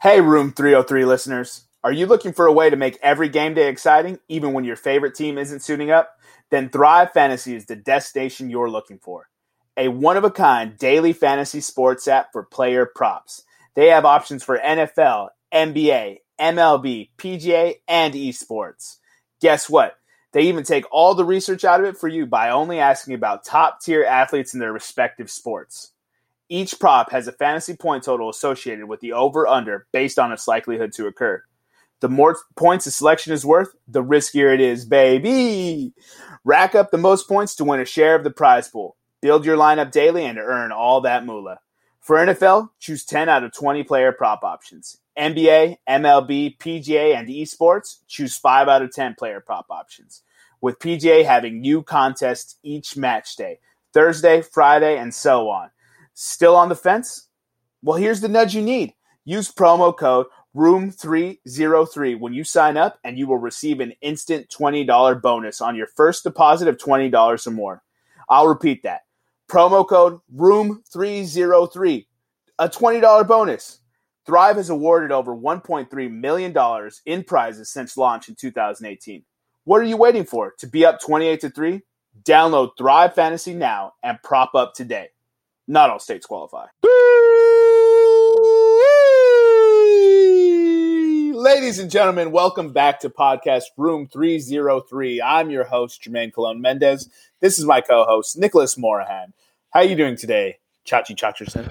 Hey, Room 303 listeners. Are you looking for a way to make every game day exciting, even when your favorite team isn't suiting up? Then Thrive Fantasy is the destination you're looking for. A one of a kind daily fantasy sports app for player props. They have options for NFL, NBA, MLB, PGA, and esports. Guess what? They even take all the research out of it for you by only asking about top tier athletes in their respective sports. Each prop has a fantasy point total associated with the over under based on its likelihood to occur. The more points a selection is worth, the riskier it is, baby. Rack up the most points to win a share of the prize pool. Build your lineup daily and earn all that moolah. For NFL, choose 10 out of 20 player prop options. NBA, MLB, PGA, and esports, choose 5 out of 10 player prop options. With PGA having new contests each match day, Thursday, Friday, and so on. Still on the fence? Well, here's the nudge you need. Use promo code ROOM303 when you sign up, and you will receive an instant $20 bonus on your first deposit of $20 or more. I'll repeat that. Promo code ROOM303, a $20 bonus. Thrive has awarded over $1.3 million in prizes since launch in 2018. What are you waiting for? To be up 28 to 3? Download Thrive Fantasy now and prop up today. Not all states qualify. Ladies and gentlemen, welcome back to podcast room 303. I'm your host, Jermaine Colon Mendez. This is my co-host, Nicholas Morahan. How are you doing today, Chachi Chacherson?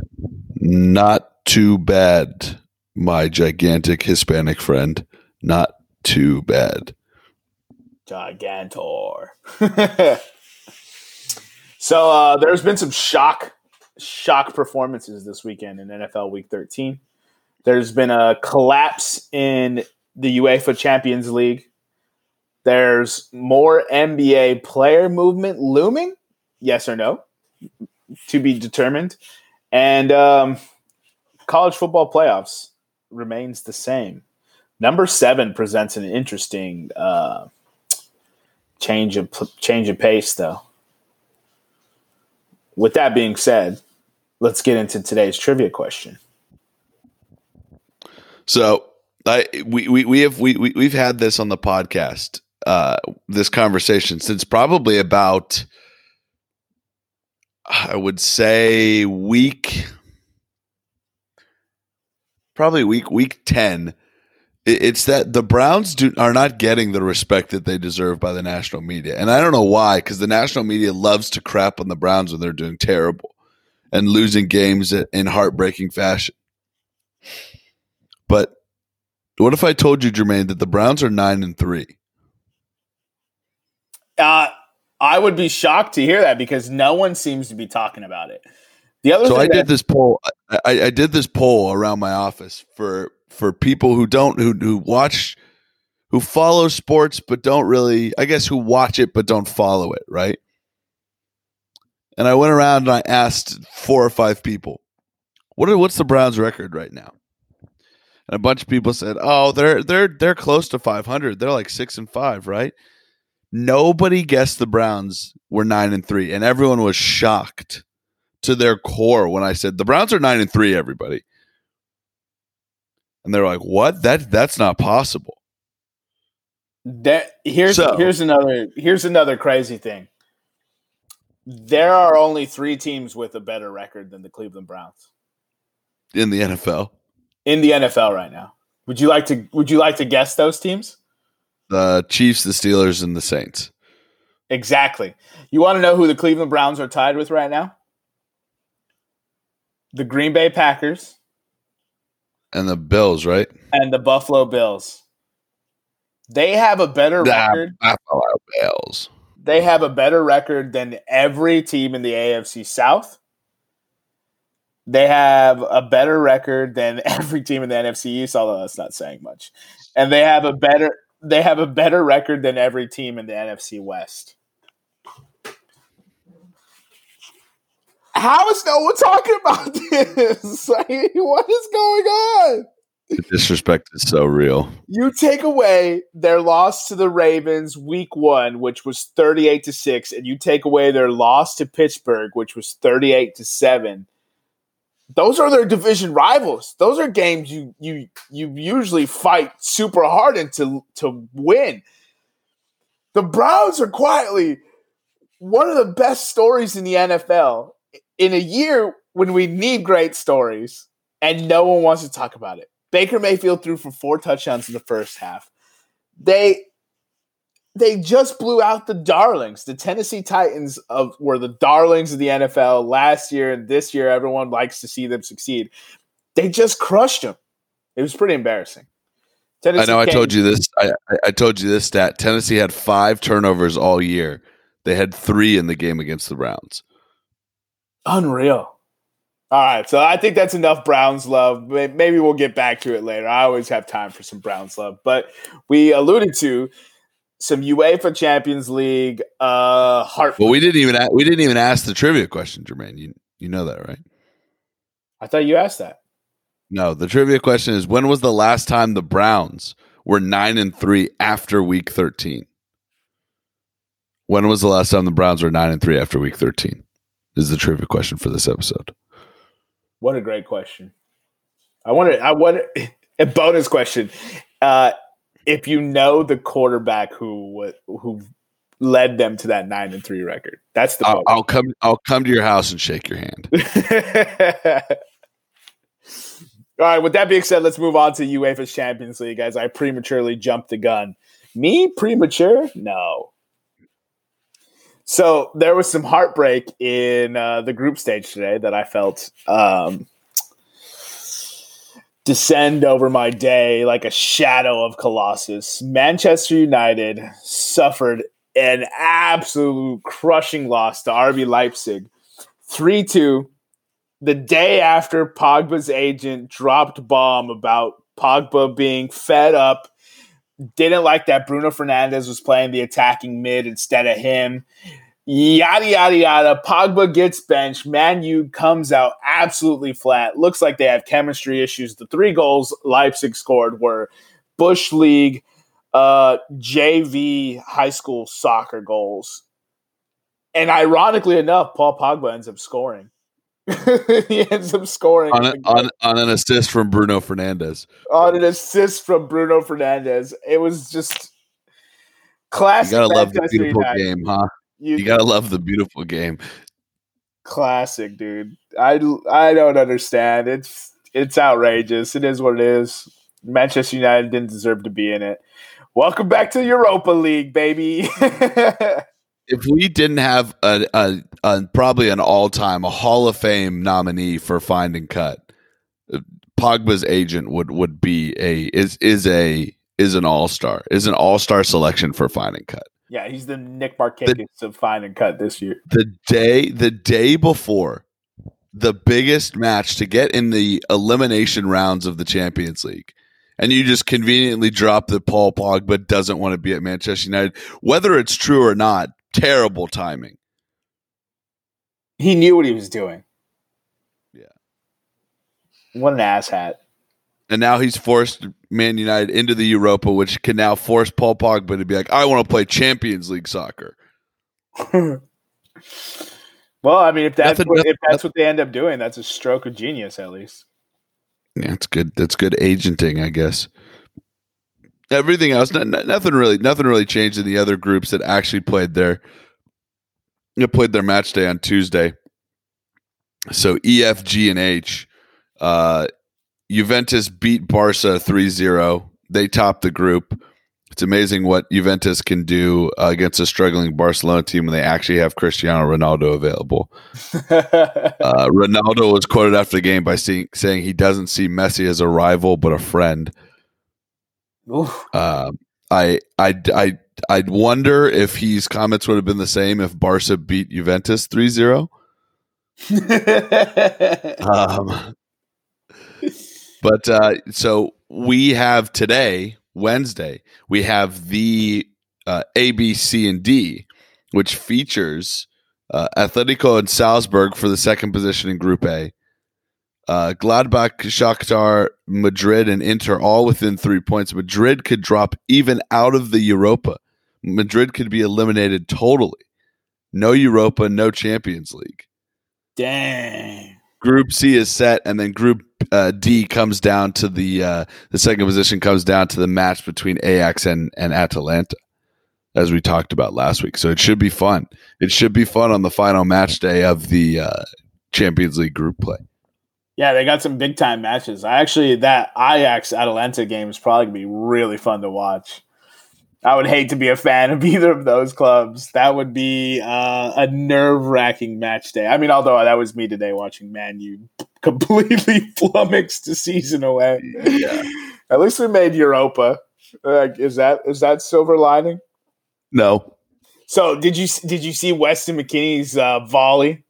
Not too bad, my gigantic Hispanic friend. Not too bad. Gigantor. so uh, there's been some shock shock performances this weekend in NFL Week 13. There's been a collapse in the UEFA Champions League. There's more NBA player movement looming. Yes or no? To be determined. And um, college football playoffs remains the same. Number seven presents an interesting uh, change of change of pace, though. With that being said, let's get into today's trivia question. So I we we, we have we, we we've had this on the podcast uh this conversation since probably about I would say week probably week week 10 it's that the Browns do, are not getting the respect that they deserve by the national media. And I don't know why cuz the national media loves to crap on the Browns when they're doing terrible and losing games in heartbreaking fashion. But what if I told you, Jermaine, that the Browns are nine and three? Uh, I would be shocked to hear that because no one seems to be talking about it. The other, so I did this poll. I, I did this poll around my office for for people who don't who who watch who follow sports but don't really I guess who watch it but don't follow it, right? And I went around and I asked four or five people, "What are, what's the Browns record right now?" And a bunch of people said, "Oh, they're they're they're close to 500. They're like 6 and 5, right?" Nobody guessed the Browns were 9 and 3, and everyone was shocked to their core when I said the Browns are 9 and 3 everybody. And they're like, "What? That that's not possible." That here's so, here's another here's another crazy thing. There are only three teams with a better record than the Cleveland Browns in the NFL. In the NFL right now, would you like to? Would you like to guess those teams? The Chiefs, the Steelers, and the Saints. Exactly. You want to know who the Cleveland Browns are tied with right now? The Green Bay Packers and the Bills, right? And the Buffalo Bills. They have a better the record. Buffalo Bills they have a better record than every team in the AFC South. They have a better record than every team in the NFC East, although that's not saying much. And they have a better they have a better record than every team in the NFC West. How is no one talking about this? what is going on? The disrespect is so real. You take away their loss to the Ravens week one, which was 38 to 6, and you take away their loss to Pittsburgh, which was 38 to 7. those are their division rivals. Those are games you you you usually fight super hard into to win. The Browns are quietly one of the best stories in the NFL in a year when we need great stories and no one wants to talk about it. Baker Mayfield threw for four touchdowns in the first half. They they just blew out the darlings. The Tennessee Titans of were the darlings of the NFL last year and this year. Everyone likes to see them succeed. They just crushed them. It was pretty embarrassing. Tennessee I know. Came, I told you this. I, I told you this stat. Tennessee had five turnovers all year. They had three in the game against the Browns. Unreal. All right, so I think that's enough Browns love. Maybe we'll get back to it later. I always have time for some Browns love, but we alluded to some UEFA Champions League uh heart. Well, we didn't even we didn't even ask the trivia question, Jermaine. You you know that, right? I thought you asked that. No, the trivia question is when was the last time the Browns were 9 and 3 after week 13? When was the last time the Browns were 9 and 3 after week 13? Is the trivia question for this episode. What a great question. I wonder I wonder a bonus question. Uh if you know the quarterback who who led them to that nine and three record. That's the. I'll, I'll, come. I'll come to your house and shake your hand. All right. With that being said, let's move on to UEFA's Champions League. guys. I prematurely jumped the gun. Me premature? No. So there was some heartbreak in uh, the group stage today that I felt. Um, descend over my day like a shadow of Colossus. Manchester United suffered an absolute crushing loss to RB Leipzig 3 2. The day after Pogba's agent dropped bomb about Pogba being fed up, didn't like that Bruno Fernandes was playing the attacking mid instead of him Yada yada yada. Pogba gets benched. Man U comes out absolutely flat. Looks like they have chemistry issues. The three goals Leipzig scored were Bush League, uh, JV high school soccer goals. And ironically enough, Paul Pogba ends up scoring. he ends up scoring on, a, on, on, an assist from Bruno Fernandes. On an assist from Bruno Fernandes. It was just classic. You gotta love the beautiful United. game, huh? You, you gotta love the beautiful game. Classic, dude. I I don't understand. It's it's outrageous. It is what it is. Manchester United didn't deserve to be in it. Welcome back to Europa League, baby. if we didn't have a, a, a, probably an all-time a Hall of Fame nominee for find and cut, Pogba's agent would would be a is is a is an all-star. Is an all-star selection for find and cut. Yeah, he's the Nick Markakis of find and cut this year. The day the day before the biggest match to get in the elimination rounds of the Champions League. And you just conveniently drop that Paul Pogba doesn't want to be at Manchester United. Whether it's true or not, terrible timing. He knew what he was doing. Yeah. What an asshat and now he's forced Man United into the Europa, which can now force Paul Pogba to be like, I want to play Champions League soccer. well, I mean, if that's nothing, what, if that's what they end up doing, that's a stroke of genius, at least. Yeah, it's good. That's good agenting, I guess. Everything else, nothing really, nothing really changed in the other groups that actually played their, played their match day on Tuesday. So E, F, G, and H. Uh, Juventus beat Barca 3-0. They topped the group. It's amazing what Juventus can do uh, against a struggling Barcelona team when they actually have Cristiano Ronaldo available. uh, Ronaldo was quoted after the game by seeing, saying he doesn't see Messi as a rival but a friend. Uh, I, I, I, I'd wonder if his comments would have been the same if Barca beat Juventus 3-0. um, but uh, so we have today, Wednesday, we have the uh, A, B, C, and D, which features uh, Atletico and Salzburg for the second position in Group A. Uh, Gladbach, Shakhtar, Madrid, and Inter all within three points. Madrid could drop even out of the Europa. Madrid could be eliminated totally. No Europa, no Champions League. Dang. Group C is set, and then Group uh, D comes down to the uh, the second position comes down to the match between Ajax and and Atalanta, as we talked about last week. So it should be fun. It should be fun on the final match day of the uh, Champions League group play. Yeah, they got some big time matches. I actually that Ajax Atalanta game is probably gonna be really fun to watch. I would hate to be a fan of either of those clubs. That would be uh, a nerve wracking match day. I mean, although that was me today watching Man U completely flummoxed the season away. Yeah. At least we made Europa. Like, is that is that silver lining? No. So did you did you see Weston McKennie's uh, volley?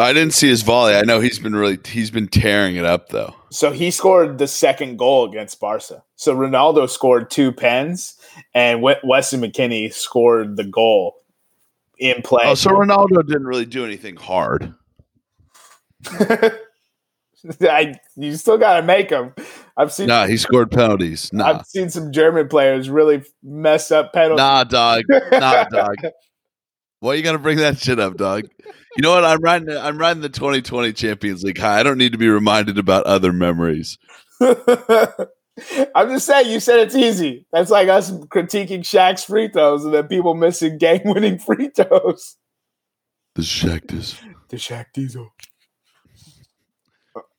I didn't see his volley. I know he's been really he's been tearing it up though. So he scored the second goal against Barca. So Ronaldo scored two pens, and Weston McKennie scored the goal in play. Oh, so Ronaldo didn't really do anything hard. I, you still got to make them. I've seen. Nah, he scored penalties. Nah. I've seen some German players really mess up penalties. Nah, dog. Nah, dog. Why are you gonna bring that shit up, dog? You know what? I'm riding. I'm riding the 2020 Champions League high. I don't need to be reminded about other memories. I'm just saying. You said it's easy. That's like us critiquing Shaq's free throws and then people missing game-winning free throws. The Shaq Diesel. The Shaq Diesel.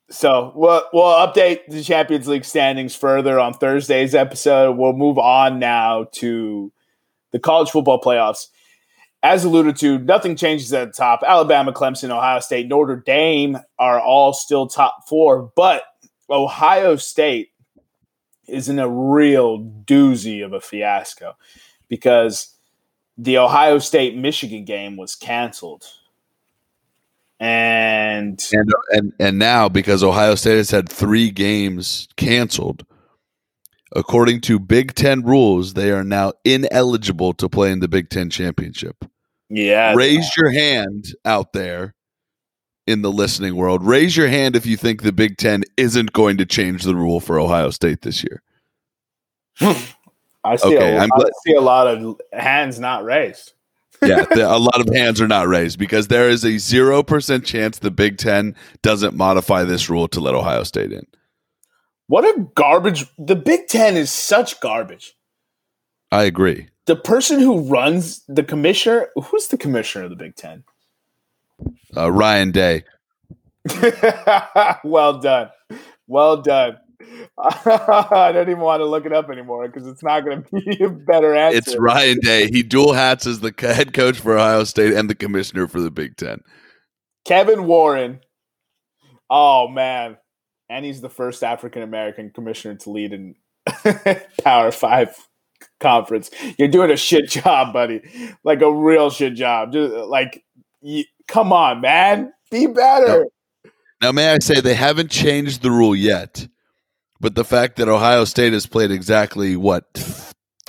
So we'll we'll update the Champions League standings further on Thursday's episode. We'll move on now to the college football playoffs. As alluded to, nothing changes at the top. Alabama, Clemson, Ohio State, Notre Dame are all still top four, but Ohio State is in a real doozy of a fiasco because the Ohio State Michigan game was canceled and and and and now because Ohio State has had three games canceled, according to Big Ten rules, they are now ineligible to play in the Big Ten championship. Yeah, raise your hand out there in the listening world. Raise your hand if you think the Big Ten isn't going to change the rule for Ohio State this year. I see, okay, a, I see a lot of hands not raised yeah, the, a lot of hands are not raised because there is a 0% chance the Big Ten doesn't modify this rule to let Ohio State in. What a garbage. The Big Ten is such garbage. I agree. The person who runs the commissioner, who's the commissioner of the Big Ten? Uh, Ryan Day. well done. Well done. I don't even want to look it up anymore because it's not going to be a better answer. It's Ryan Day. He dual hats as the head coach for Ohio State and the commissioner for the Big Ten. Kevin Warren. Oh man, and he's the first African American commissioner to lead in Power Five conference. You're doing a shit job, buddy. Like a real shit job. Just like, you, come on, man, be better. Now, now, may I say they haven't changed the rule yet but the fact that Ohio State has played exactly what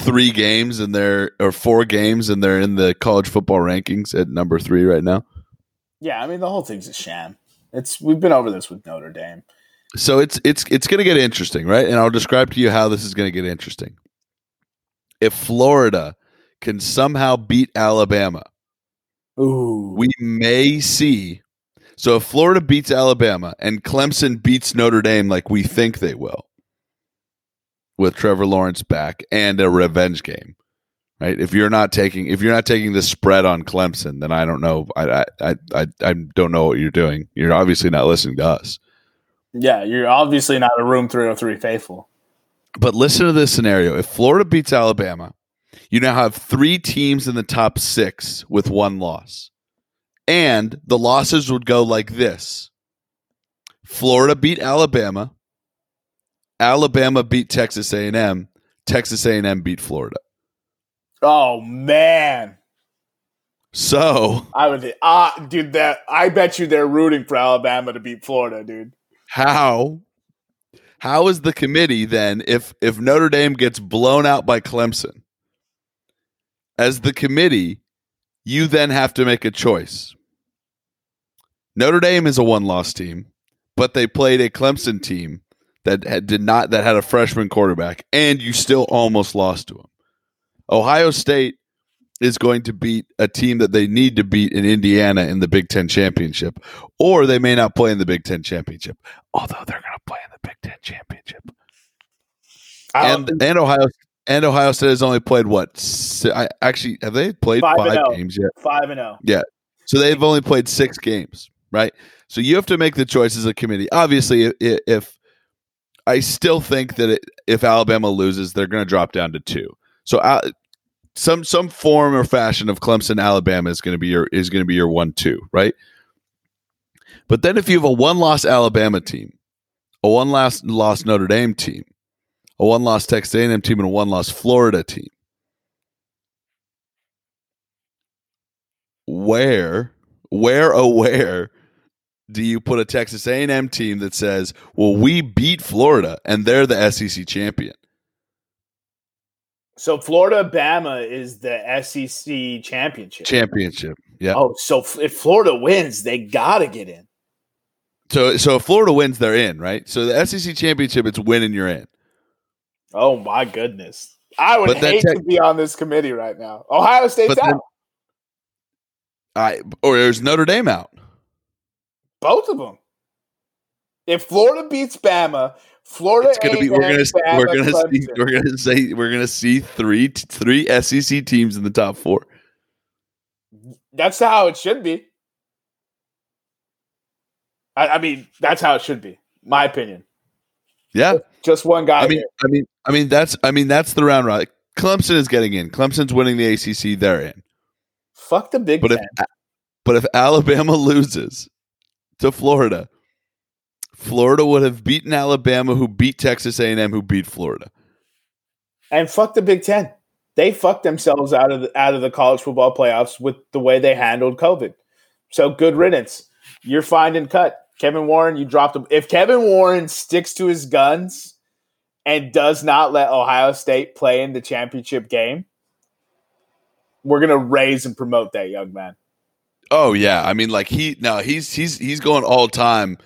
three games and they're or four games and they're in the college football rankings at number three right now. Yeah, I mean the whole thing's a sham. It's we've been over this with Notre Dame. So it's it's it's going to get interesting, right? And I'll describe to you how this is going to get interesting. If Florida can somehow beat Alabama, Ooh. we may see so if Florida beats Alabama and Clemson beats Notre Dame like we think they will, with Trevor Lawrence back and a revenge game, right? If you're not taking if you're not taking the spread on Clemson, then I don't know. I I I I don't know what you're doing. You're obviously not listening to us. Yeah, you're obviously not a room 303 faithful. But listen to this scenario: if Florida beats Alabama, you now have three teams in the top six with one loss. And the losses would go like this Florida beat Alabama. Alabama beat Texas A&M. Texas A&M beat Florida. Oh man. So I would uh dude that I bet you they're rooting for Alabama to beat Florida, dude. How how is the committee then if if Notre Dame gets blown out by Clemson? As the committee, you then have to make a choice. Notre Dame is a one-loss team, but they played a Clemson team that had, did not that had a freshman quarterback, and you still almost lost to them. Ohio State is going to beat a team that they need to beat in Indiana in the Big Ten championship, or they may not play in the Big Ten championship, although they're going to play in the Big Ten championship. And and Ohio and Ohio State has only played what? I actually have they played five, five oh. games yet? Five and zero. Oh. Yeah, so they've only played six games, right? So you have to make the choice as a committee. Obviously, if, if I still think that it, if Alabama loses, they're going to drop down to two. So uh, some some form or fashion of Clemson Alabama is going to be your is going to be your one two, right? But then if you have a one loss Alabama team, a one loss loss Notre Dame team, a one loss Texas A&M team, and a one loss Florida team, where where oh where do you put a Texas A&M team that says, "Well, we beat Florida and they're the SEC champion"? So Florida Bama is the SEC championship. Championship. Yeah. Oh, so if Florida wins, they got to get in. So so if Florida wins, they're in, right? So the SEC championship, it's winning, you're in. Oh my goodness. I would hate te- to be on this committee right now. Ohio State's out. I or there's Notre Dame out. Both of them. If Florida beats Bama, Florida. It's gonna be. We're gonna. We're gonna see. We're gonna say. We're gonna see three three SEC teams in the top four. That's how it should be. I, I mean, that's how it should be. My opinion. Yeah. Just one guy. I mean, here. I mean, I mean, that's. I mean, that's the round right. Clemson is getting in. Clemson's winning the ACC. They're in. Fuck the Big but Ten. If, but if Alabama loses to Florida, Florida would have beaten Alabama, who beat Texas A&M, who beat Florida. And fuck the Big Ten. They fucked themselves out of the, out of the college football playoffs with the way they handled COVID. So good riddance. You're finding cut. Kevin Warren, you dropped him. If Kevin Warren sticks to his guns and does not let Ohio State play in the championship game, we're gonna raise and promote that young man. Oh yeah, I mean, like he now he's he's he's going all time.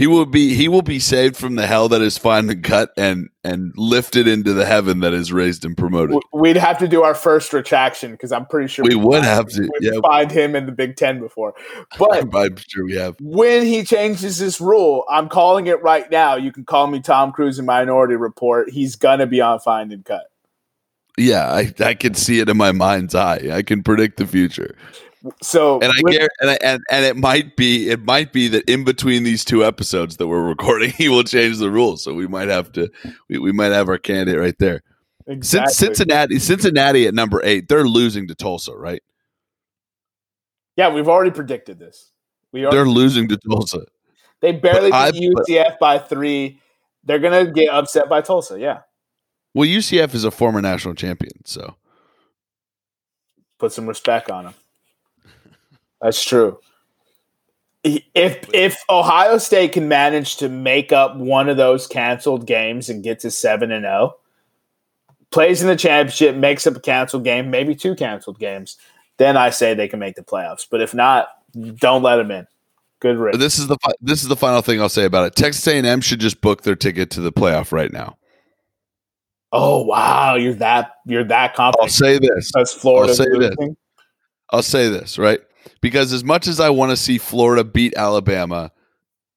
He will be he will be saved from the hell that is fine and cut and and lifted into the heaven that is raised and promoted. We'd have to do our first retraction because I'm pretty sure we, we would have to. Yeah, find him in the Big Ten before, but I'm sure we have. When he changes this rule, I'm calling it right now. You can call me Tom Cruise in Minority Report. He's gonna be on Find and Cut. Yeah, I, I can see it in my mind's eye. I can predict the future. So and I and, and and it might be it might be that in between these two episodes that we're recording, he will change the rules. So we might have to we, we might have our candidate right there. Exactly. Cincinnati Cincinnati at number eight, they're losing to Tulsa, right? Yeah, we've already predicted this. We are, they're losing to Tulsa. They barely beat UCF by three. They're gonna get upset by Tulsa. Yeah. Well, UCF is a former national champion, so put some respect on him. That's true. If if Ohio State can manage to make up one of those canceled games and get to seven and zero, oh, plays in the championship, makes up a canceled game, maybe two canceled games, then I say they can make the playoffs. But if not, don't let them in. Good risk. This is the this is the final thing I'll say about it. Texas A and M should just book their ticket to the playoff right now. Oh wow, you're that you're that confident. I'll say this. That's Florida. I'll say this. I'll say this right because as much as I want to see Florida beat Alabama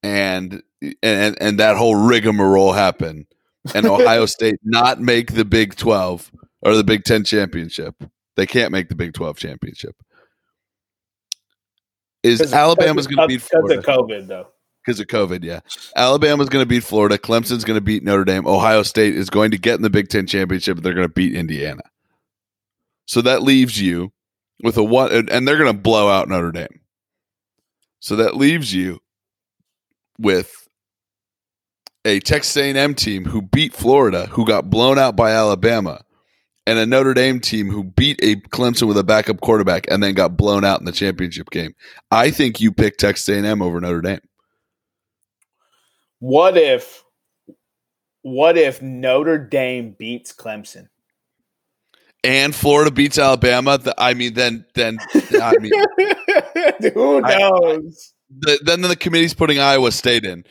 and and and that whole rigmarole happen, and Ohio State not make the Big Twelve or the Big Ten championship, they can't make the Big Twelve championship. Is Alabama's going to beat Florida because of COVID though? because of COVID. Yeah, Alabama's going to beat Florida. Clemson's going to beat Notre Dame. Ohio State is going to get in the Big Ten championship. They're going to beat Indiana. So that leaves you with a what, and they're going to blow out Notre Dame. So that leaves you with a Texas A&M team who beat Florida, who got blown out by Alabama, and a Notre Dame team who beat a Clemson with a backup quarterback and then got blown out in the championship game. I think you pick Texas A&M over Notre Dame. What if what if Notre Dame beats Clemson? And Florida beats Alabama. I mean, then, then, I mean, who knows? I, the, then the committee's putting Iowa State in.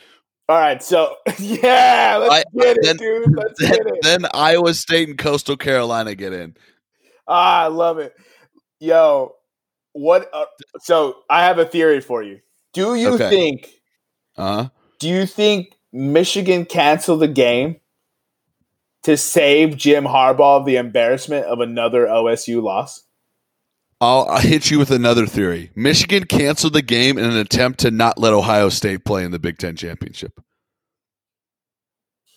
All right, so yeah, let's I, get it, then, dude. Let's then, get it. Then Iowa State and Coastal Carolina get in. Ah, I love it. Yo, what? Uh, so I have a theory for you. Do you Okay. think? Uh-huh. Do you think Michigan canceled the game to save Jim Harbaugh the embarrassment of another OSU loss? I'll, I'll hit you with another theory. Michigan canceled the game in an attempt to not let Ohio State play in the Big Ten championship.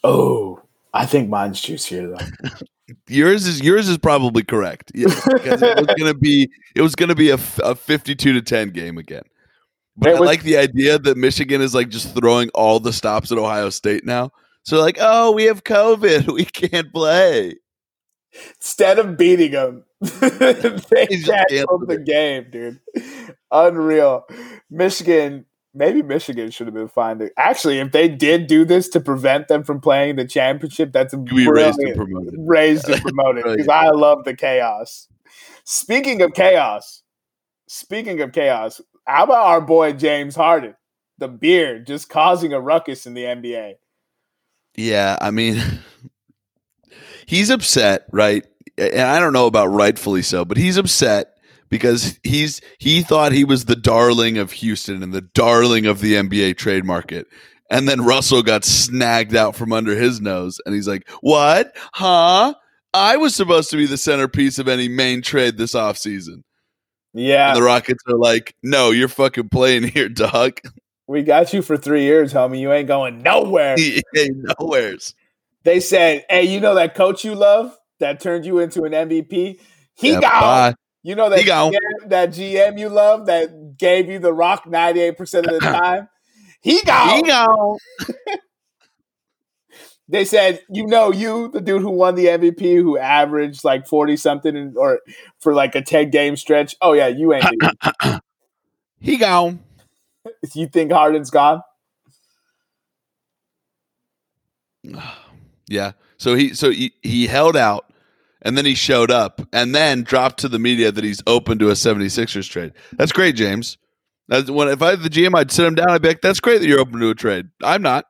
Oh, I think mine's juicier though. Yours is yours is probably correct. Yeah, because it was gonna be it was gonna be a, a fifty-two to ten game again. But I like the idea that Michigan is like just throwing all the stops at Ohio State now. So like, oh, we have COVID, we can't play. Instead of beating them, they He canceled the game, dude. Unreal. Michigan, maybe Michigan should have been fine. to- Actually, if they did do this to prevent them from playing the championship, that's a We raised and promoted. raised and promoted because I love the chaos. Speaking of chaos, speaking of chaos, how about our boy James Harden, the beard, just causing a ruckus in the NBA? Yeah, I mean, he's upset, right? And I don't know about rightfully so, but he's upset because he's he thought he was the darling of Houston and the darling of the NBA trade market. And then Russell got snagged out from under his nose and he's like, "What? Huh? I was supposed to be the centerpiece of any main trade this offseason." Yeah, And the Rockets are like, "No, you're fucking playing here, dog. We got you for three years, homie. You ain't going nowhere. ain't nowheres." They said, "Hey, you know that coach you love that turned you into an MVP? He Yeah, got bye. you know that GM, that GM you love that gave you the rock ninety eight percent of the time. He got He gone. They said, you know, you, the dude who won the MVP, who averaged like 40 something in, or for like a 10 game stretch. Oh, yeah, you ain't. He gone. you think Harden's gone? Yeah. So he so he, he held out and then he showed up and then dropped to the media that he's open to a 76ers trade. That's great, James. That's when if I had the GM, I'd sit him down. I'd be like, "That's great that you're open to a trade." I'm not.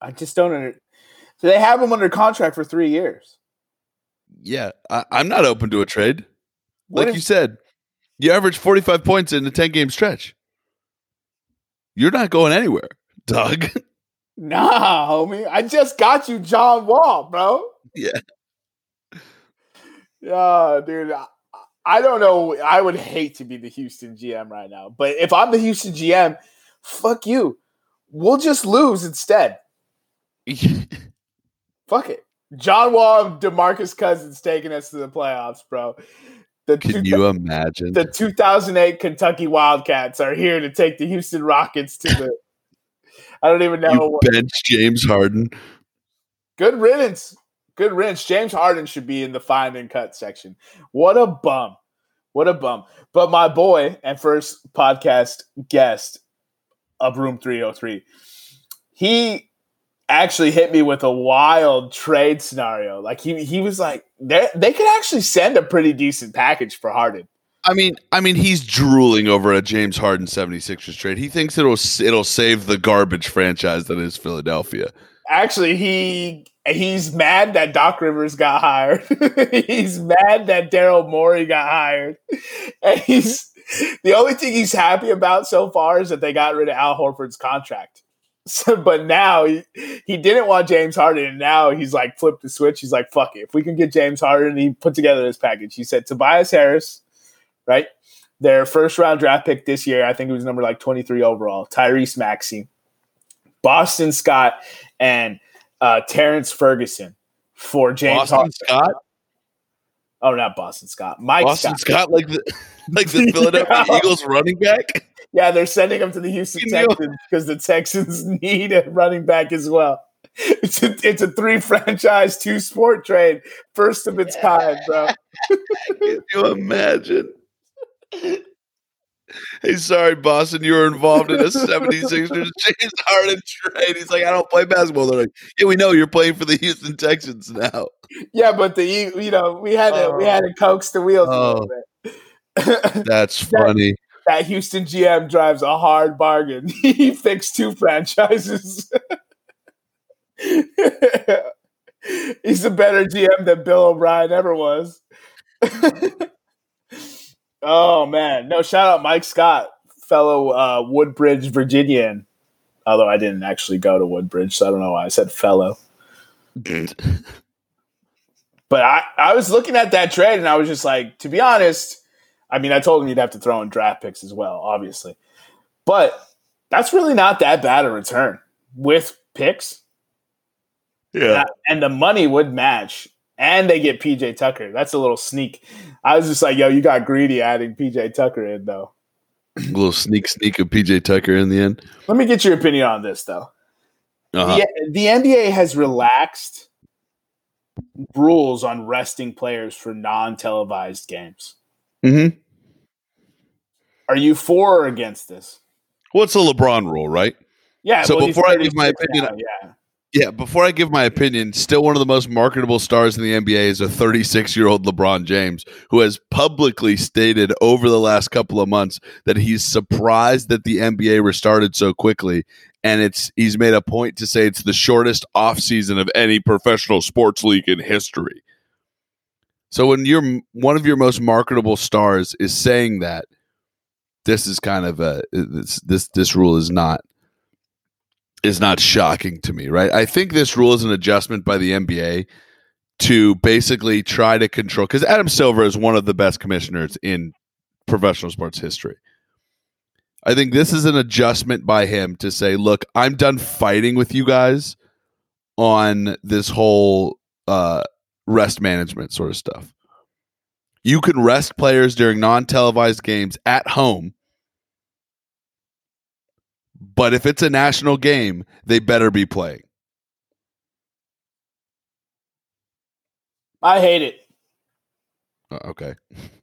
I just don't under. So they have him under contract for three years. Yeah, I, I'm not open to a trade. What Like if- you said, you average 45 points in a 10 game stretch. You're not going anywhere, Doug. Nah, homie. I just got you John Wall, bro. Yeah. Yeah, dude. I, I don't know. I would hate to be the Houston GM right now. But if I'm the Houston GM, fuck you. We'll just lose instead. Fuck it. John Wall DeMarcus Cousins taking us to the playoffs, bro. The, Can two- you imagine? the 2008 Kentucky Wildcats are here to take the Houston Rockets to the. I don't even know. You what, bench James Harden. good riddance. Good riddance. James Harden should be in the find and cut section. What a bum. What a bum. But my boy and first podcast guest of Room 303, he actually hit me with a wild trade scenario. Like he he was like, they, they could actually send a pretty decent package for Harden. I mean, I mean, he's drooling over a James Harden 76ers trade. He thinks it'll it'll save the garbage franchise that is Philadelphia. Actually, he he's mad that Doc Rivers got hired. he's mad that Daryl Morey got hired. And he's the only thing he's happy about so far is that they got rid of Al Horford's contract. So, but now he, he didn't want James Harden, and now he's like flipped the switch. He's like, "Fuck it, if we can get James Harden." He put together this package. He said Tobias Harris, right, their first round draft pick this year. I think it was number like twenty three overall. Tyrese Maxey, Boston Scott, and uh, Terrence Ferguson for James Boston Harden. Scott, Oh, not Boston Scott. Mike Boston Scott. Scott, like the like the Philadelphia Eagles running back. Yeah, they're sending him to the Houston Texans because the Texans need a running back as well. It's a, it's a three franchise, two sport trade, first of its kind, bro. Can you imagine? Hey, sorry, Boston, you were involved in a 76ers James Harden trade. He's like, I don't play basketball. They're like, yeah, we know you're playing for the Houston Texans now. Yeah, but the you know we had to we oh. had to coax the wheels a little oh. bit. That's funny. That Houston GM drives a hard bargain. he fixed two franchises. He's a better GM than Bill O'Brien ever was. Oh man, no! Shout out Mike Scott, fellow uh, Woodbridge Virginian. Although I didn't actually go to Woodbridge, so I don't know why I said fellow. But I, I was looking at that trade and I was just like, to be honest, I mean, I told him you'd have to throw in draft picks as well, obviously. But that's really not that bad a return with picks. yeah. And the money would match. And they get PJ Tucker. That's a little sneak. I was just like, yo, you got greedy adding PJ Tucker in, though. A little sneak sneak of PJ Tucker in the end. Let me get your opinion on this, though. Uh-huh. The, the NBA has relaxed rules on resting players for non televised games. Mm-hmm. Are you for or against this? What's the LeBron rule, right? Yeah. So he's before I give my opinion- now, yeah. Yeah, before I give my opinion, still one of the most marketable stars in the NBA is a 36 year old LeBron James, who has publicly stated over the last couple of months that he's surprised that the NBA restarted so quickly. And it's he's made a point to say it's the shortest offseason of any professional sports league in history. So when you're one of your most marketable stars is saying that, this is kind of a this this this rule is not is not shocking to me, right? I think this rule is an adjustment by the NBA to basically try to control because Adam Silver is one of the best commissioners in professional sports history. I think this is an adjustment by him to say, look, I'm done fighting with you guys on this whole uh, rest management sort of stuff. You can rest players during non televised games at home but if it's a national game, they better be playing. I hate it. Uh, Okay.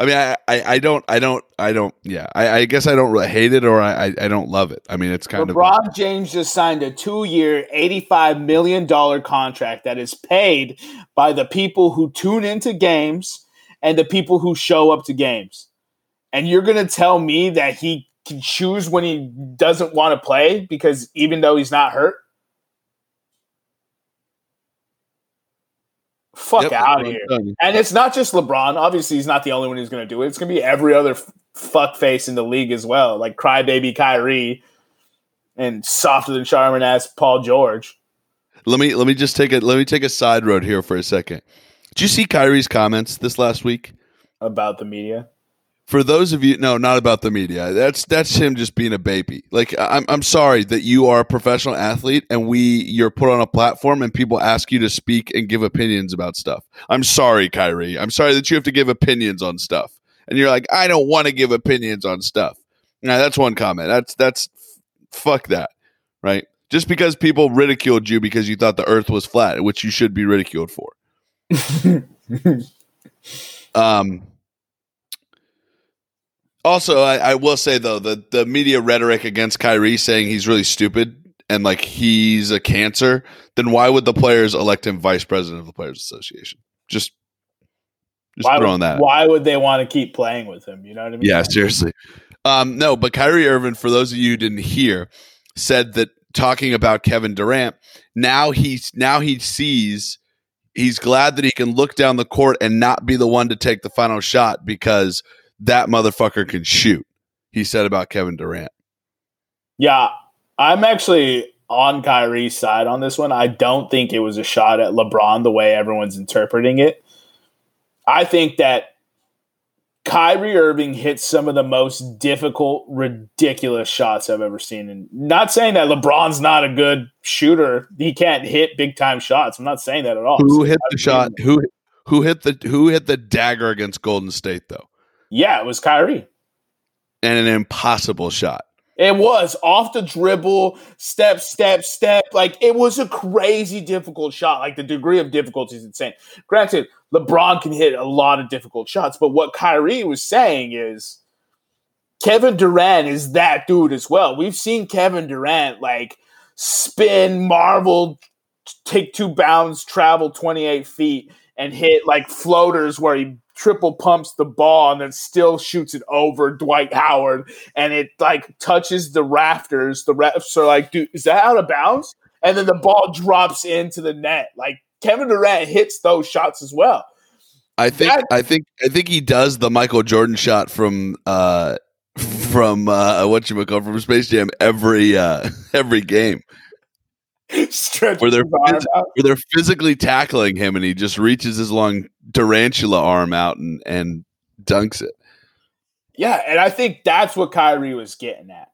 I mean, I, I, I don't, I don't, I don't, yeah. I, I guess I don't really hate it or I, I, don't love it. I mean, it's kind of. LeBron James just signed a two year, $85 million contract that is paid by the people who tune into games and the people who show up to games. And you're to tell me that he can choose when he doesn't want to play because even though he's not hurt? Fuck Yep, out of here. what I'm telling you. And it's not just LeBron. Obviously, he's not the only one who's going to do it. It's going to be every other fuck face in the league as well, like crybaby Kyrie and softer than Charmin ass Paul George. Let me, let me just take a, let me take a side road here for a second. Did you see Kyrie's comments this last week? about the media. For those of you, no, not about the media. That's that's him just being a baby. Like I'm, I'm sorry that you are a professional athlete and we you're put on a platform and people ask you to speak and give opinions about stuff. I'm sorry, Kyrie. I'm sorry that you have to give opinions on stuff. And you're like, I don't want to give opinions on stuff. Now that's one comment. That's that's fuck that, right? Just because people ridiculed you because you thought the Earth was flat, which you should be ridiculed for. Um, also, I, I will say though the the media rhetoric against Kyrie saying he's really stupid and like he's a cancer, then why would the players elect him vice president of the Players Association? Just just why, throw would, on that. why would they want to keep playing with him? You know what I mean? Yeah, seriously. Um, no, but Kyrie Irving, for those of you who didn't hear, said that talking about Kevin Durant, now he's now he sees he's glad that he can look down the court and not be the one to take the final shot because that motherfucker can shoot. He said about Kevin Durant. Yeah, I'm actually on Kyrie's side on this one. I don't think it was a shot at LeBron the way everyone's interpreting it. I think that Kyrie Irving hits some of the most difficult, ridiculous shots I've ever seen. And not saying that LeBron's not a good shooter. He can't hit big time shots. I'm not saying that at all. Who hit the shot? Who who hit the who hit the dagger against Golden State though? Yeah, it was Kyrie. And an impossible shot. It was off the dribble, step, step, step. Like it was a crazy difficult shot. Like the degree of difficulty is insane. Granted, LeBron can hit a lot of difficult shots, but what Kyrie was saying is Kevin Durant is that dude as well. We've seen Kevin Durant like spin, marvel, take two bounds, travel 28 feet, and hit like floaters where he triple pumps the ball and then still shoots it over Dwight Howard and it like touches the rafters. The refs are like, dude, is that out of bounds? And then the ball drops into the net. Like Kevin Durant hits those shots as well. I think That- I think I think he does the Michael Jordan shot from uh from uh what you would call from Space Jam every uh every game Stretch Where they're phys- where they're physically tackling him and he just reaches his long tarantula arm out and and dunks it. Yeah, and I think that's what Kyrie was getting at.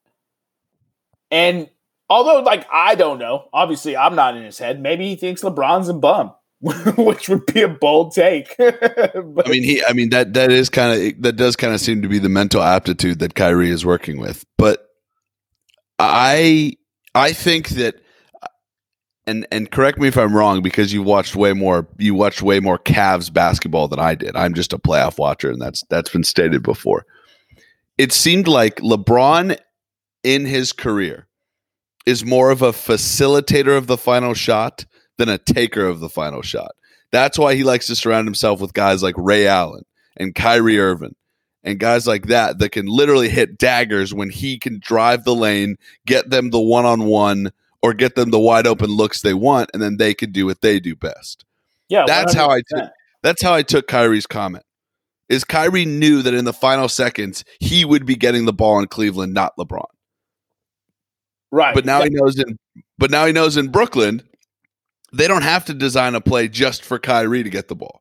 And although, like, I don't know, obviously, I'm not in his head. Maybe he thinks LeBron's a bum, which would be a bold take. but I mean he I mean that that is kind of that does kind of seem to be the mental aptitude that Kyrie is working with. But I I think that and and correct me if I'm wrong because you watched way more you watched way more Cavs basketball than I did. I'm just a playoff watcher and that's that's been stated before. It seemed like LeBron in his career is more of a facilitator of the final shot than a taker of the final shot. That's why he likes to surround himself with guys like Ray Allen and Kyrie Irving and guys like that that can literally hit daggers when he can drive the lane, get them the one on one, or get them the wide open looks they want, and then they can do what they do best. yeah, That's how I took that's how I took Kyrie's comment. Is Kyrie knew that in the final seconds he would be getting the ball in Cleveland, not LeBron. Right. But now he knows in but now he knows in Brooklyn, they don't have to design a play just for Kyrie to get the ball.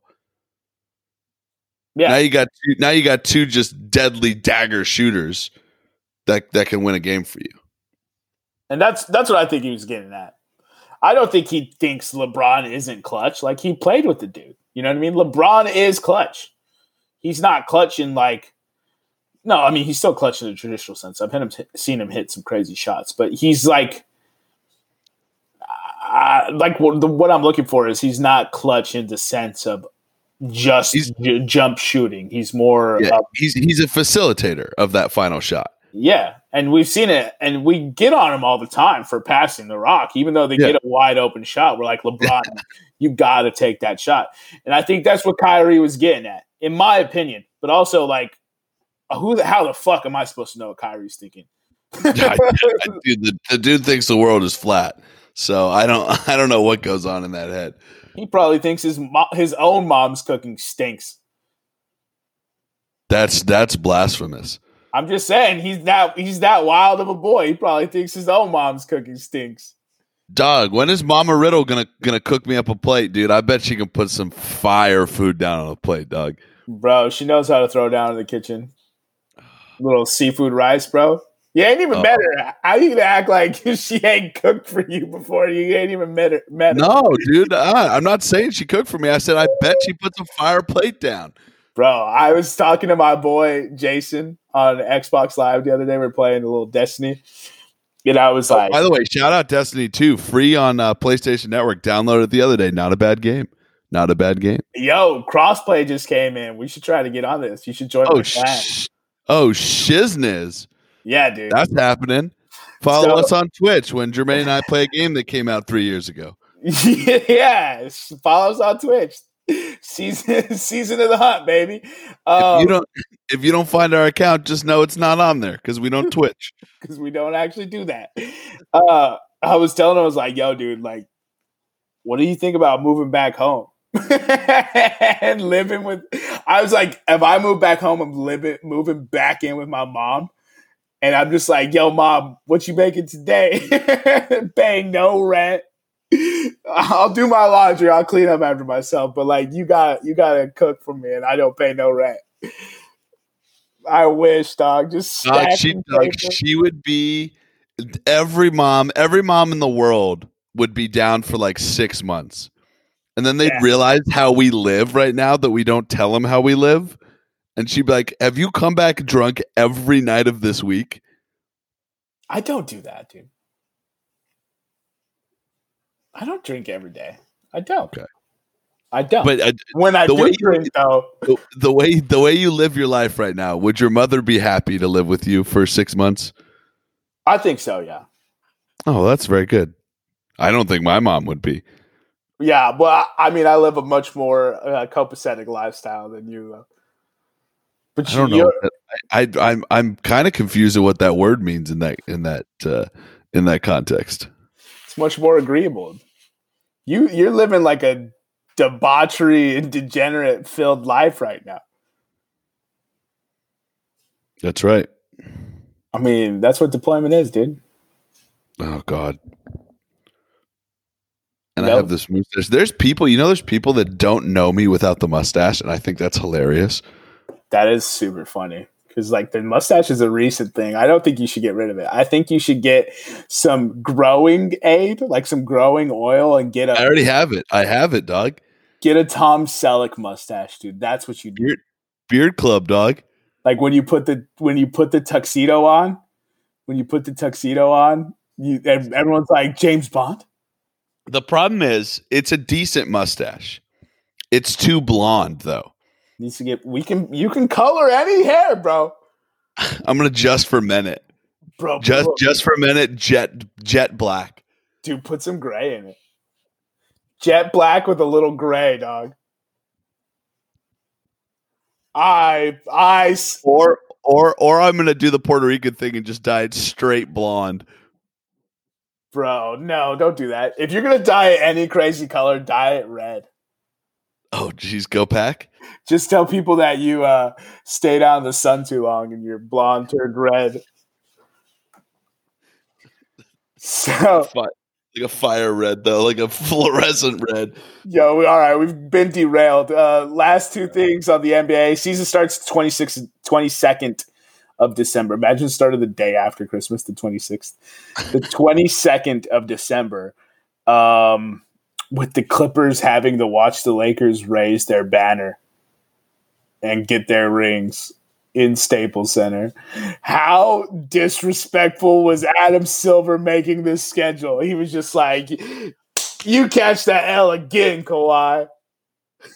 yeah. Now you got two, now you got two just deadly dagger shooters that that can win a game for you. And that's that's what I think he was getting at. I don't think he thinks LeBron isn't clutch. Like he played with the dude. You know what I mean? LeBron is clutch. He's not clutch in like no, I mean he's still clutch in the traditional sense. I've him, seen him hit some crazy shots, but he's like, uh, like what, the, what I'm looking for is he's not clutch in the sense of just j- jump shooting. He's more Yeah, he's he's a facilitator of that final shot. Yeah, and we've seen it, and we get on him all the time for passing the rock, even though they Yeah. get a wide open shot. We're like, LeBron, you got to take that shot, and I think that's what Kyrie was getting at, in my opinion. But also, like, who, the, how the fuck am I supposed to know what Kyrie's thinking? I- Dude, the, the dude thinks the world is flat. So I don't I don't know what goes on in that head. he probably thinks his mo- his own mom's cooking stinks. That's that's blasphemous. I'm just saying, he's that he's that wild of a boy. He probably thinks his own mom's cooking stinks. Dog, when is Mama Riddle gonna gonna cook me up a plate, dude? I bet she can put some fire food down on a plate, dog. Bro, she knows how to throw down in the kitchen. Little seafood rice, bro. You ain't even Oh. met her. How you gonna act like she ain't cooked for you before you ain't even met her? Met her? No, dude, uh, I'm not saying she cooked for me. I said I bet she puts a fire plate down. Bro, I was talking to my boy Jason on Xbox Live the other day. We are playing a little Destiny. And I was like, By the way, shout out Destiny 2, free on uh, PlayStation Network. Downloaded the other day. Not a bad game. Not a bad game. yo, crossplay just came in. We should try to get on this. You should join Oh, sh- oh, shizniz. Yeah, dude. That's happening. Follow So- us on Twitch when Jermaine and I play a game that came out three years ago. yeah. Follow us on Twitch. Season season of the hunt, baby. if Um, you don't, if you don't find our account, just know it's not on there because we don't Twitch. because we don't actually do that. Uh, I was telling him, I was like, yo, dude, like, what do you think about moving back home? and living with I was like, if I move back home, I'm living moving back in with my mom. And I'm just like, yo, mom, what you making today? Paying no rent. I'll do my laundry, I'll clean up after myself, but like you got you gotta cook for me and I don't pay no rent. I wish, dog. Just Dog, she, dog, she would be every mom, every mom in the world would be down for like six months. And then they'd Yeah. realize how we live right now that we don't tell them how we live. And she'd be like, Have you come back drunk every night of this week? I don't do that, dude. I don't drink every day. I don't. Okay. I don't. But uh, when I the do way you- drink, though, the, the way the way you live your life right now, would your mother be happy to live with you for six months? I think so. Yeah, Oh, that's very good. I don't think my mom would be. yeah. But I, I mean, I live a much more uh, copacetic lifestyle than you. But I don't know. I, I, I'm I'm kind of confused at what that word means in that in that uh, in that context. It's much more agreeable. You you're living like a debauchery and degenerate filled life right now. That's right. I mean, that's what deployment is, dude. Oh God. And nope. I have this mustache. There's people, you know, there's people that don't know me without the mustache, and I think that's hilarious. That is super funny because, like, the mustache is a recent thing. I don't think you should get rid of it. I think you should get some growing aid, like some growing oil, and get a. I already have it. I have it, dog. Get a Tom Selleck mustache, dude. That's what you do. Beard, beard club, dog. Like when you put the when you put the tuxedo on, when you put the tuxedo on, you everyone's like James Bond. The problem is, it's a decent mustache. It's too blonde, though. Needs to get. We can. You can color any hair, bro. I'm gonna just for a minute, bro. Just bro. just for a minute, jet jet black. Dude, put some gray in it. Jet black with a little gray, dog. I I or or or I'm gonna do the Puerto Rican thing and just dye it straight blonde. Bro, no, don't do that. If you're gonna dye it any crazy color, dye it red. Oh, geez, go pack. Just tell people that you uh, stayed out in the sun too long and your blonde turned red. So like a fire red though, like a fluorescent red. Yo, all right, we've been derailed. Uh, last two things on the NBA season starts 26th, 22nd of December. Imagine started the day after Christmas, the 26th. The 22nd of December. Um, with the Clippers having to watch the Lakers raise their banner and get their rings in Staples Center. How disrespectful was Adam Silver making this schedule? He was just like, "You catch that L again, Kawhi."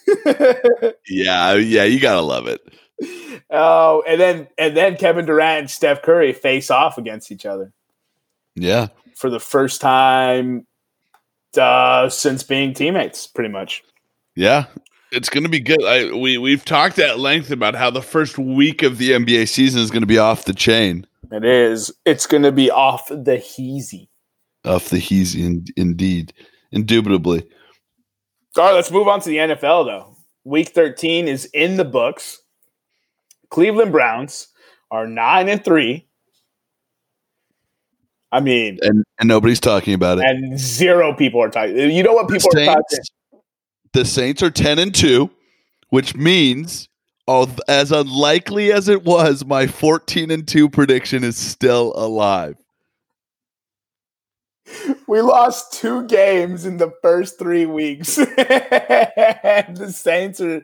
yeah, yeah, you gotta love it. Oh, and then and then Kevin Durant and Steph Curry face off against each other. Yeah, for the first time uh, since being teammates, pretty much. Yeah, it's going to be good. I, we we've talked at length about how the first week of the NBA season is going to be off the chain. It is. It's going to be off the heezy. Off the heezy, in, indeed, indubitably. All right, let's move on to the NFL though. Week 13 is in the books. Cleveland Browns are nine and three. I mean, and, and nobody's talking about it. And zero people are talking. You know what people Saints, are talking? The Saints are 10 and 2, which means as unlikely as it was, my 14 and 2 prediction is still alive. We lost two games in the first three weeks. the Saints are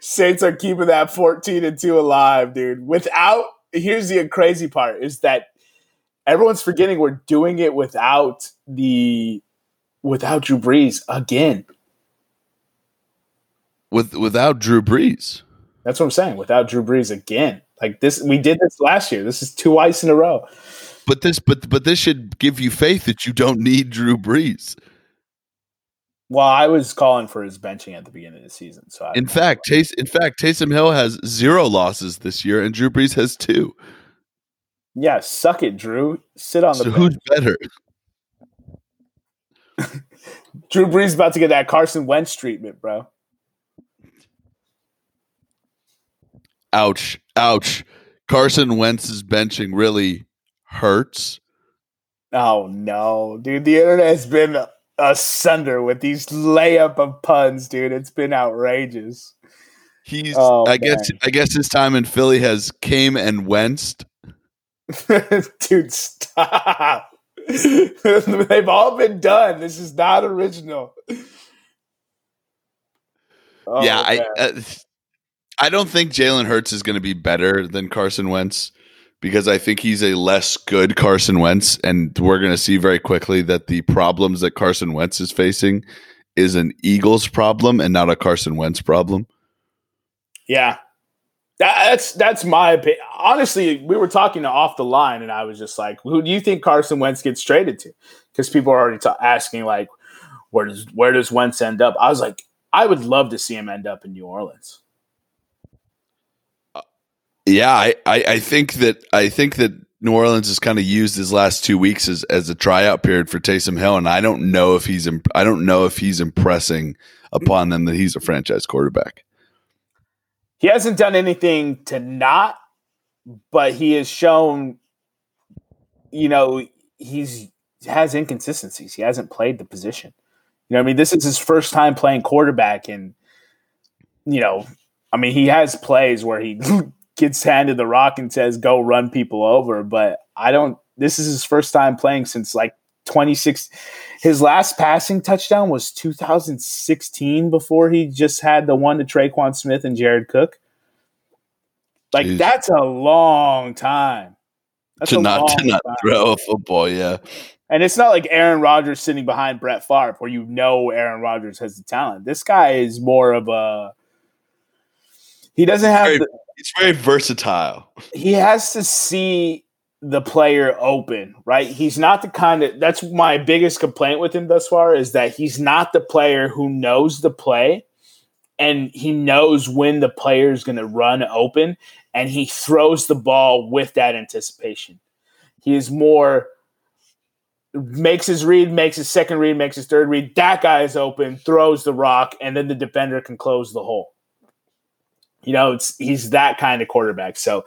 Saints are keeping that 14 and 2 alive, dude. Without here's the crazy part is that everyone's forgetting we're doing it without the without Drew Brees again. With without Drew Brees. That's what I'm saying. Without Drew Brees again. Like this we did this last year. This is two ice in a row. But this but but this should give you faith that you don't need Drew Brees. Well, I was calling for his benching at the beginning of the season. So I in fact, Tays, in fact, Taysom Hill has zero losses this year, and Drew Brees has two. Yeah, suck it, Drew. Sit on the. So bench. who's better? Drew Brees about to get that Carson Wentz treatment, bro. Ouch! Ouch! Carson Wentz's benching really hurts. Oh no, dude! The internet has been asunder with these layup of puns, dude. It's been outrageous. He's. Oh, I man. guess. I guess his time in Philly has came and wenced. Dude, stop. They've all been done. This is not original. Oh, yeah, I uh, I don't think Jalen Hurts is going to be better than Carson Wentz because I think he's a less good Carson Wentz, and we're going to see very quickly that the problems that Carson Wentz is facing is an Eagles problem and not a Carson Wentz problem. Yeah, that's that's my opinion. Honestly, we were talking off the line, and I was just like, "Who do you think Carson Wentz gets traded to?" Because people are already asking, like, "Where does where does Wentz end up?" I was like, "I would love to see him end up in New Orleans." Uh, yeah, I, I, I think that I think that New Orleans has kind of used his last two weeks as, as a tryout period for Taysom Hill, and I don't know if he's imp- I don't know if he's impressing upon them that he's a franchise quarterback. He hasn't done anything to not, but he has shown, you know, he's has inconsistencies. He hasn't played the position. You know, I mean, this is his first time playing quarterback, and you know, I mean, he has plays where he gets handed the rock and says, "Go run people over," but I don't. This is his first time playing since like 26. His last passing touchdown was 2016 before he just had the one to Tre'Quan Smith and Jared Cook. Like Jeez. that's a long time. That's to not to not time. throw a football, yeah. And it's not like Aaron Rodgers sitting behind Brett Favre, where you know Aaron Rodgers has the talent. This guy is more of a. He doesn't have. Very- The, It's very versatile. he has to see the player open, right? He's not the kind of. That's my biggest complaint with him thus far is that he's not the player who knows the play, and he knows when the player is going to run open, and he throws the ball with that anticipation. He is more makes his read, makes his second read, makes his third read. That guy is open, throws the rock, and then the defender can close the hole. You know, it's he's that kind of quarterback. So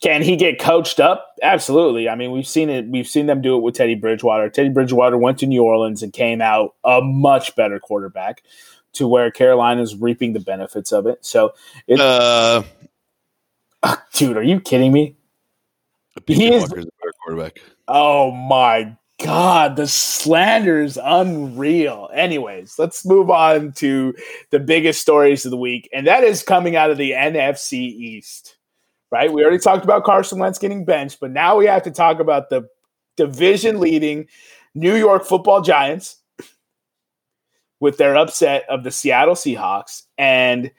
can he get coached up? Absolutely. I mean, we've seen it. We've seen them do it with Teddy Bridgewater. Teddy Bridgewater went to New Orleans and came out a much better quarterback to where Carolina's reaping the benefits of it. So, it, Uh, dude, are you kidding me? He is- Walker's a better quarterback. Oh my god, the slander is unreal. Anyways, let's move on to the biggest stories of the week, and that is coming out of the NFC East. Right? We already talked about Carson Wentz getting benched, but now we have to talk about the division leading New York football giants with their upset of the Seattle Seahawks and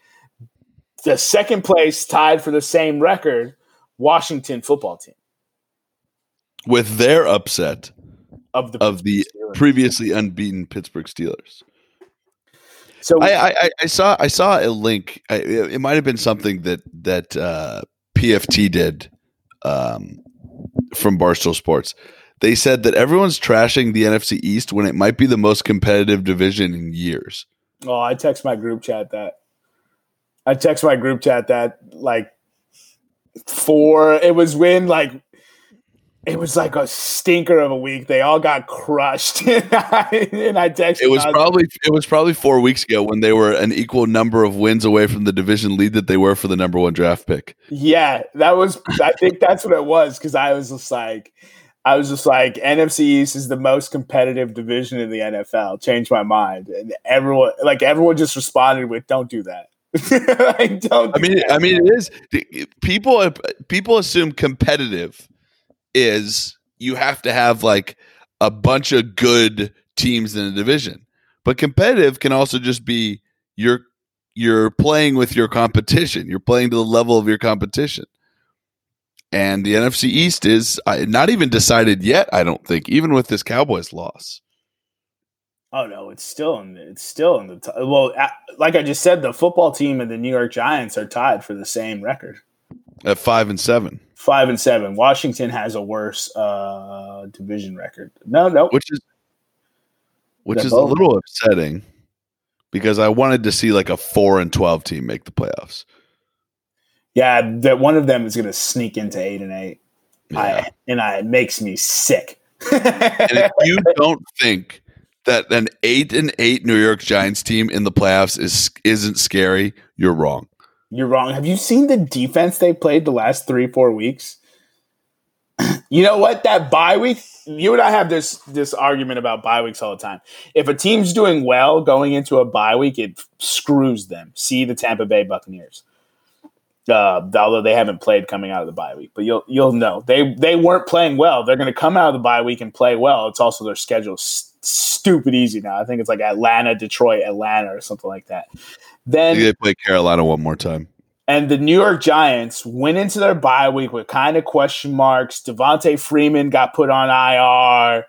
the second place tied for the same record Washington football team With their upset of the of the Steelers. previously unbeaten Pittsburgh Steelers. So I, I, I- saw I saw a link. I, it it might have been something that that uh, PFT did um, from Barstool Sports. They said that everyone's trashing the NFC East when it might be the most competitive division in years. Oh, I text my group chat that. I text my group chat that like four. It was when like it was like a stinker of a week. They all got crushed, and I, and I texted. It was I probably it was probably four weeks ago when they were an equal number of wins away from the division lead that they were for the number one draft pick. yeah. That was. I think that's what it was because I was just like. I was just like, NFC East is the most competitive division in the NFL. Changed my mind, and everyone, like everyone, just responded with, "Don't do that." like, don't. I mean. I mean, it is people. People assume competitive is you have to have like a bunch of good teams in a division, but competitive can also just be you're you're playing with your competition. You're playing to the level of your competition. And the NFC East is not even decided yet. I don't think, even with this Cowboys loss. Oh no, it's still in. The, it's still in the. T- well, like I just said, the football team and the New York Giants are tied for the same record, At five and seven, five and seven. Washington has a worse uh, division record. No, no, which is which is a little upsetting because I wanted to see like a four and twelve team make the playoffs. yeah, that one of them is going to sneak into eight and eight. Yeah. I, and I it makes me sick. and if you don't think that an eight and eight New York Giants team in the playoffs is isn't scary, you're wrong. You're wrong. Have you seen the defense they played the last three, four weeks? you know what? That bye week, you and I have this this argument about bye weeks all the time. If a team's doing well going into a bye week, it screws them. See the Tampa Bay Buccaneers. Uh, although they haven't played coming out of the bye week, but you'll you'll know they they weren't playing well. They're going to come out of the bye week and play well. It's also their schedule s- stupid easy now. I think it's like Atlanta, Detroit, Atlanta, or something like that. Then They play Carolina one more time. and the New York Giants went into their bye week with kind of question marks. Devonta Freeman got put on IR.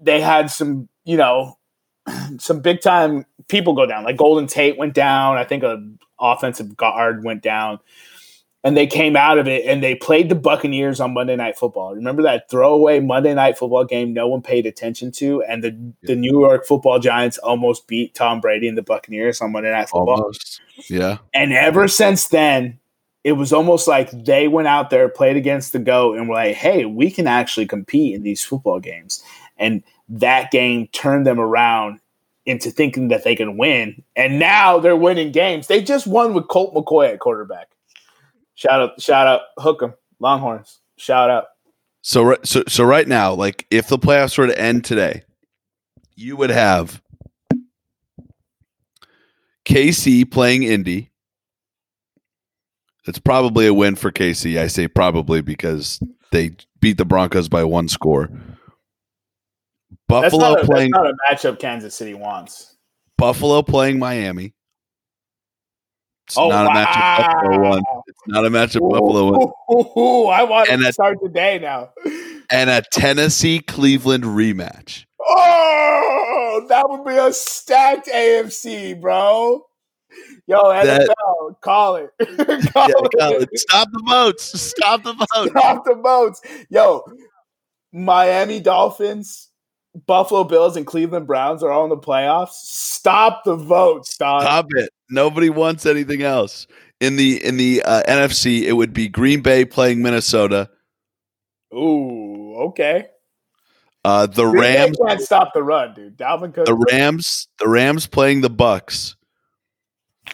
They had some, you know, some big time people go down. Like Golden Tate went down. I think a offensive guard went down. And they came out of it and they played the Buccaneers on Monday Night Football. Remember that throwaway Monday Night Football game no one paid attention to, and the the New York Football Giants almost beat Tom Brady and the Buccaneers on Monday Night Football. Almost. Yeah. And ever since then, it was almost like they went out there, played against the GOAT, and were like, hey, we can actually compete in these football games. And that game turned them around into thinking that they can win. And now they're winning games. They just won with Colt McCoy at quarterback. Shout out, shout out, hook 'em, Longhorns. Shout out. So, so, so right now, like if the playoffs were to end today, you would have KC playing Indy. It's probably a win for KC. I say probably because they beat the Broncos by one score. That's Buffalo not, a, playing that's not a matchup Kansas City wants. Buffalo playing Miami. It's Oh, not a matchup Buffalo one. It's not a matchup Buffalo won. Ooh, ooh, I want And to that- start today now. And a Tennessee Cleveland rematch. Oh, that would be a stacked AFC, bro. Yo, NFL, That- call it. call Yeah, it. Colin, stop the votes. Stop the votes. Stop the votes. Yo, Miami Dolphins, Buffalo Bills, and Cleveland Browns are all in the playoffs. Stop the votes, dog. Stop it. Nobody wants anything else. In the in the uh, NFC, it would be Green Bay playing Minnesota. Ooh, okay. Uh, the Green Bay Rams, can't stop the run, dude. Dalvin Cook. the Rams, the Rams playing the Bucks,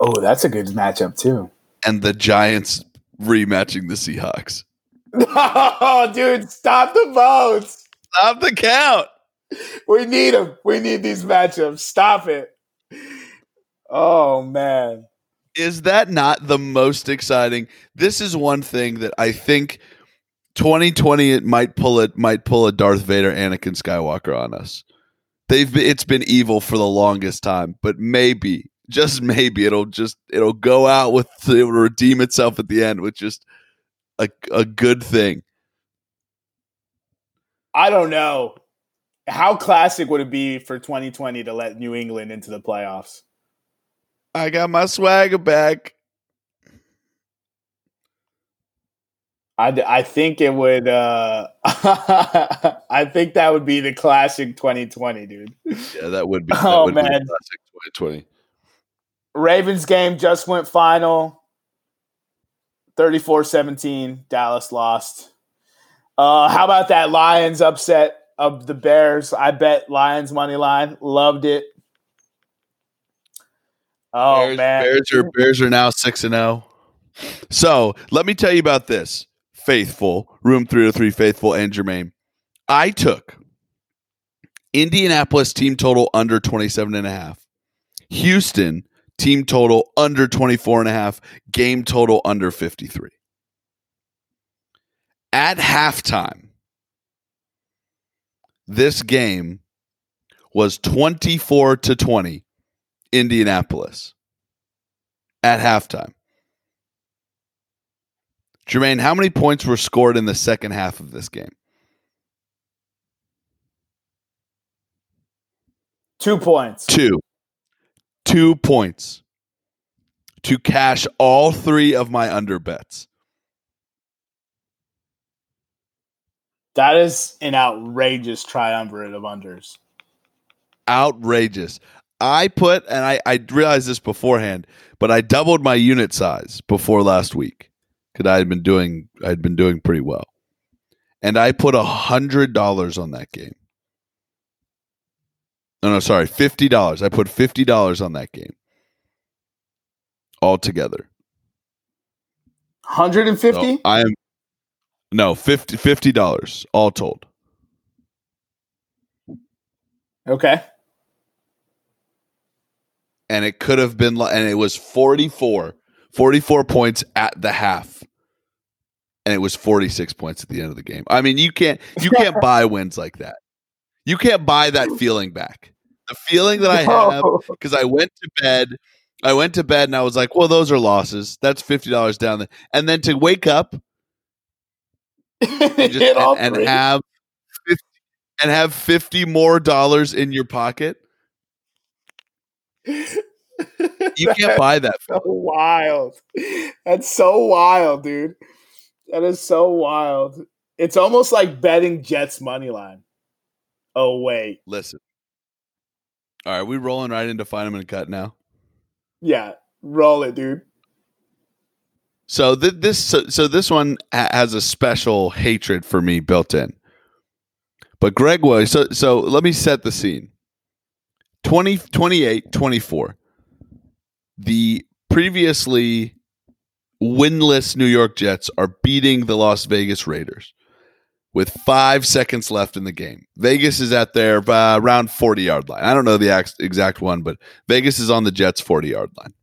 oh, that's a good matchup too. and the Giants rematching the Seahawks. Oh, dude, stop the votes. Stop the count. We need them. We need these matchups. Stop it. Oh man. Is that not the most exciting? This is one thing that I think 2020 it might pull it might pull a Darth Vader Anakin Skywalker on us. They've been, it's been evil for the longest time, but maybe just maybe it'll just it'll go out with it'll redeem itself at the end with just a a good thing. I don't know. How classic would it be for 2020 to let New England into the playoffs? I got my swagger back. I, I think it would. Uh, I think that would be the classic 2020, dude. Yeah, that would be. That Oh, would be the man. classic 2020. Ravens game just went final 34 17. Dallas lost. Uh, how about that Lions upset of the Bears? I bet Lions money line. Loved it. Oh, Bears, man. Bears are Bears are now six and zero. So let me tell you about this, faithful room three hundred three faithful and Jermaine. I took Indianapolis team total under 27 and a half. Houston team total under 24 and a half. Game total under 53. At halftime, this game was 24 to 20 Indianapolis at halftime. Jermaine, how many points were scored in the second half of this game? Two points. Two. Two points to cash all three of my under bets. That is an outrageous triumvirate of unders. Outrageous. I put, and I, I realized this beforehand, but I doubled my unit size before last week because I had been doing, I had been doing pretty well, and I put a hundred dollars on that game. No, no, sorry, fifty dollars. I put fifty dollars on that game altogether. 150? So I am no fifty fifty dollars all told. Okay. And it could have been and it was 44 44 points at the half. And it was 46 points at the end of the game. I mean you can't you can't buy wins like that. You can't buy that feeling back. The feeling that i have because i went to bed i went to bed and i was like well those are losses. That's $50 down there and then to wake up and, just, and, and have 50, and have 50 more dollars in your pocket you can't buy that. so wild. That's so wild, dude. That is so wild. It's almost like betting Jets money line. Oh wait, Listen. All right, we rolling right into find them and cut now. yeah, roll it, dude. So th- this so, so this one ha- has a special hatred for me built in. But Gregg was so so let me set the scene. 20 28 24. The previously winless New York Jets are beating the Las Vegas Raiders with 5 seconds left in the game. Vegas is at their uh, around 40 yard line. I don't know the ex- exact one, but Vegas is on the Jets 40 yard line.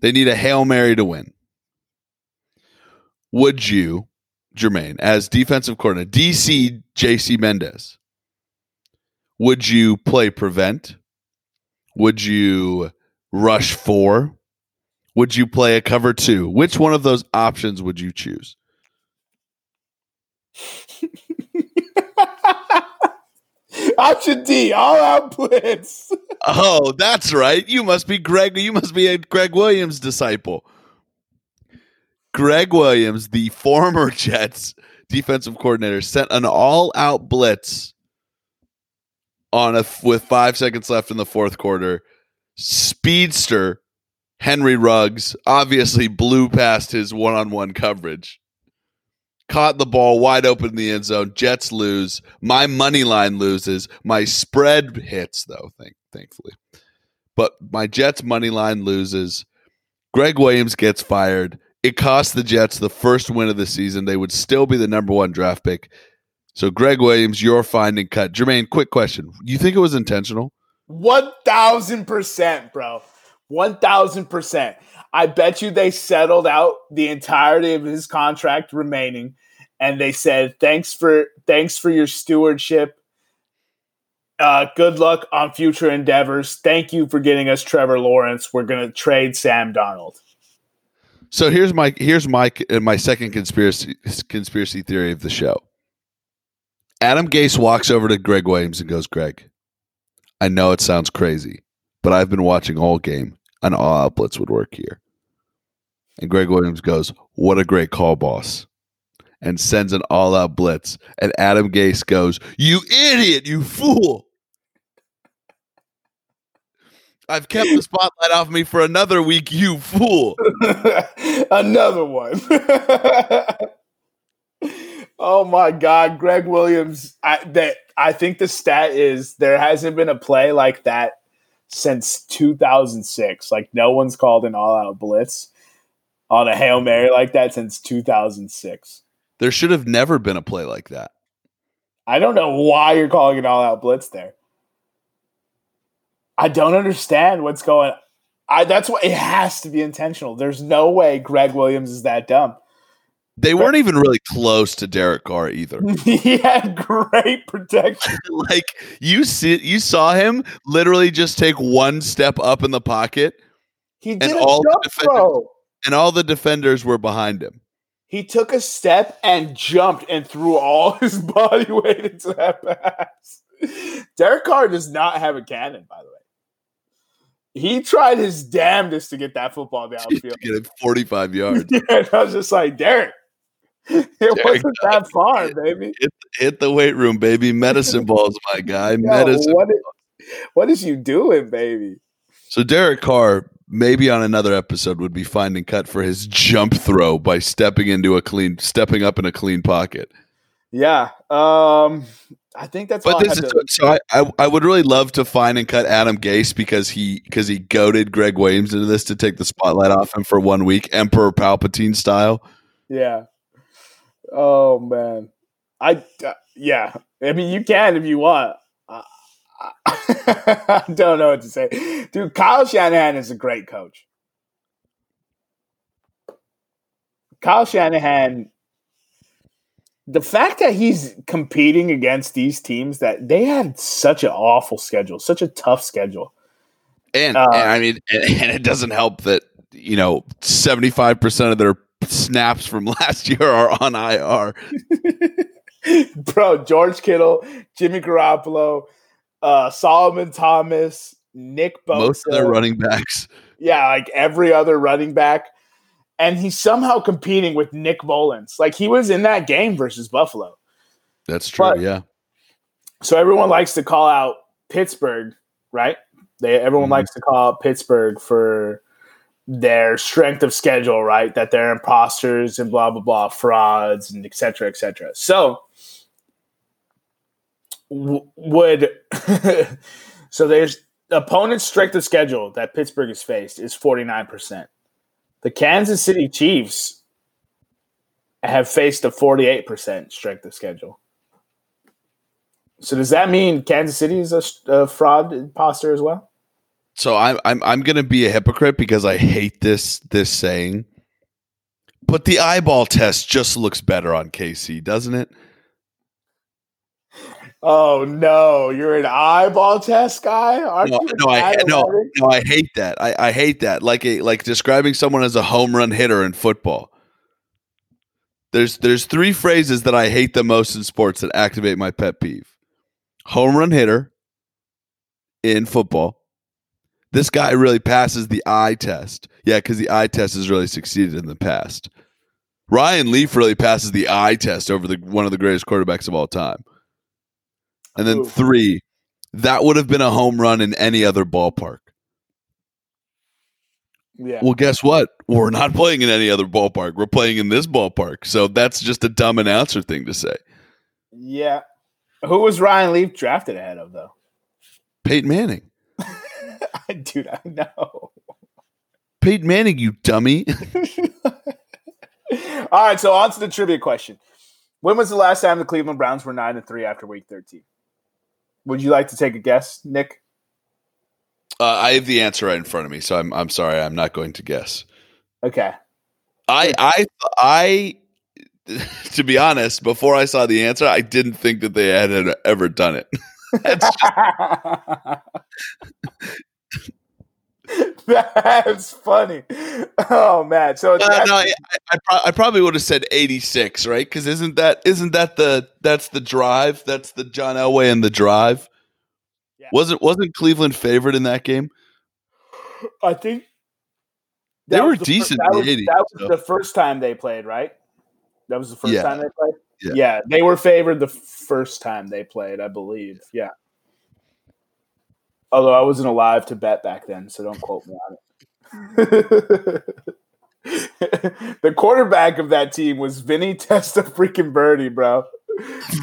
They need a Hail Mary to win. Would you, Jermaine, as defensive coordinator, DC JC Mendez, would you play prevent? Would you rush four? Would you play a cover two? Which one of those options would you choose? Option D, all out blitz. Oh, that's right. You must be Gregg. You must be a Gregg Williams disciple. Gregg Williams, the former Jets defensive coordinator, sent an all-out blitz on a with five seconds left in the fourth quarter. Speedster Henry Ruggs obviously blew past his one-on-one coverage. Caught the ball wide open in the end zone. Jets lose. My money line loses. My spread hits though, thank, thankfully. But my Jets money line loses. Gregg Williams gets fired. It cost the Jets the first win of the season. They would still be the number one draft pick. So, Gregg Williams, you're finding cut. Jermaine, quick question. You think it was intentional? One thousand percent, bro. One thousand percent. I bet you they settled out the entirety of his contract remaining, and they said, "Thanks for thanks for your stewardship. Uh, good luck on future endeavors. Thank you for getting us Trevor Lawrence. We're gonna trade Sam Darnold." So here's my here's my my second conspiracy conspiracy theory of the show. Adam Gase walks over to Gregg Williams and goes, "Gregg, I know it sounds crazy, but I've been watching all game. An all out blitz would work here." And Gregg Williams goes, "What a great call, boss." And sends an all out blitz. And Adam Gase goes, You idiot, you fool. I've kept the spotlight off me for another week, you fool. Another one. oh my God, Gregg Williams. I that I think the stat is there hasn't been a play like that since 2006. Like no one's called an all-out blitz on a hail mary like that since 2006. There should have never been a play like that. I don't know why you're calling an all-out blitz there. I don't understand what's going. I that's what it has to be intentional. There's no way Gregg Williams is that dumb. They weren't even really close to Derek Carr either. he had great protection. like you see, you saw him literally just take one step up in the pocket, He did a all jump throw. and all the defenders were behind him. He took a step and jumped and threw all his body weight into that pass. Derek Carr does not have a cannon, by the way. He tried his damnedest to get that football downfield. get it 45 yards. Yeah, and I was just like, Derek, it wasn't that far, baby. Hit the weight room, baby. Medicine balls, my guy. Yo, Medicine. what, is, what is you doing, baby? So Derek Carr, maybe on another episode, would be finding cut for his jump throw by stepping into a clean, stepping up in a clean pocket. Yeah. Um, I think that's all But I this is to- so I, I I would really love to find and cut Adam Gase because he because he goaded Gregg Williams into this to take the spotlight off him for one week, Emperor Palpatine style. Yeah. Oh man. I uh, yeah. I mean, you can if you want. I don't know what to say, dude. Kyle Shanahan is a great coach. Kyle Shanahan. The fact that he's competing against these teams that they had such an awful schedule, such a tough schedule. And, Uh, and I mean, and, and it doesn't help that you know seventy five percent of their snaps from last year are on IR. Bro, George Kittle, Jimmy Garoppolo, uh, Solomon Thomas, Nick Bosa, Most of their running backs. yeah, like every other running back, and he's somehow competing with Nick Mullens. Like he was in that game versus Buffalo. That's true. But- yeah. So everyone likes to call out Pittsburgh, right? They everyone Mhm. likes to call out Pittsburgh for their strength of schedule, right? That they're imposters and blah blah blah, frauds and et cetera, et cetera. So w- would so there's opponent's strength of schedule that Pittsburgh has faced is 49%. The Kansas City Chiefs have faced a 48% strength of schedule. So does that mean Kansas City is a, a fraud imposter as well? So I'm I'm I'm gonna be a hypocrite because I hate this this saying. But the eyeball test just looks better on KC, doesn't it? Oh no, you're an eyeball test guy. Aren't No, you no, I no, no, I hate that. I, I hate that. Like a like describing someone as a home run hitter in football. There's there's three phrases that I hate the most in sports that activate my pet peeve. Home run hitter in football. This guy really passes the eye test. Yeah, because the eye test has really succeeded in the past. Ryan Leaf really passes the eye test over the one of the greatest quarterbacks of all time. And then Ooh. three, that would have been a home run in any other ballpark. Yeah. Well, guess what? We're not playing in any other ballpark. We're playing in this ballpark. So that's just a dumb announcer thing to say. Yeah. Who was Ryan Leaf drafted ahead of though? Peyton Manning. I dude, I know. Peyton Manning, you dummy. All right, so on to the trivia question. When was the last time the Cleveland Browns were nine and three after week thirteen? Would you like to take a guess, Nick? Uh, I have the answer right in front of me, so I'm I'm sorry, I'm not going to guess. Okay. I I I to be honest, before I saw the answer, I didn't think that they had ever done it. That's That's funny. Oh man. So it's Uh, no, I, I, pro- I probably would have said 86, right? Because isn't that isn't that the that's the drive? That's the John Elway and the drive. Yeah. Wasn't wasn't Cleveland favored in that game? I think They were the decent That in was, the 80s, that was so. the first time they played, right? That was the first Yeah. time they played. Yeah. they were favored the first time they played, I believe. Yeah. Although I wasn't alive to bet back then, so don't quote me on it. the quarterback of that team was Vinny Testa freaking Birdie, bro.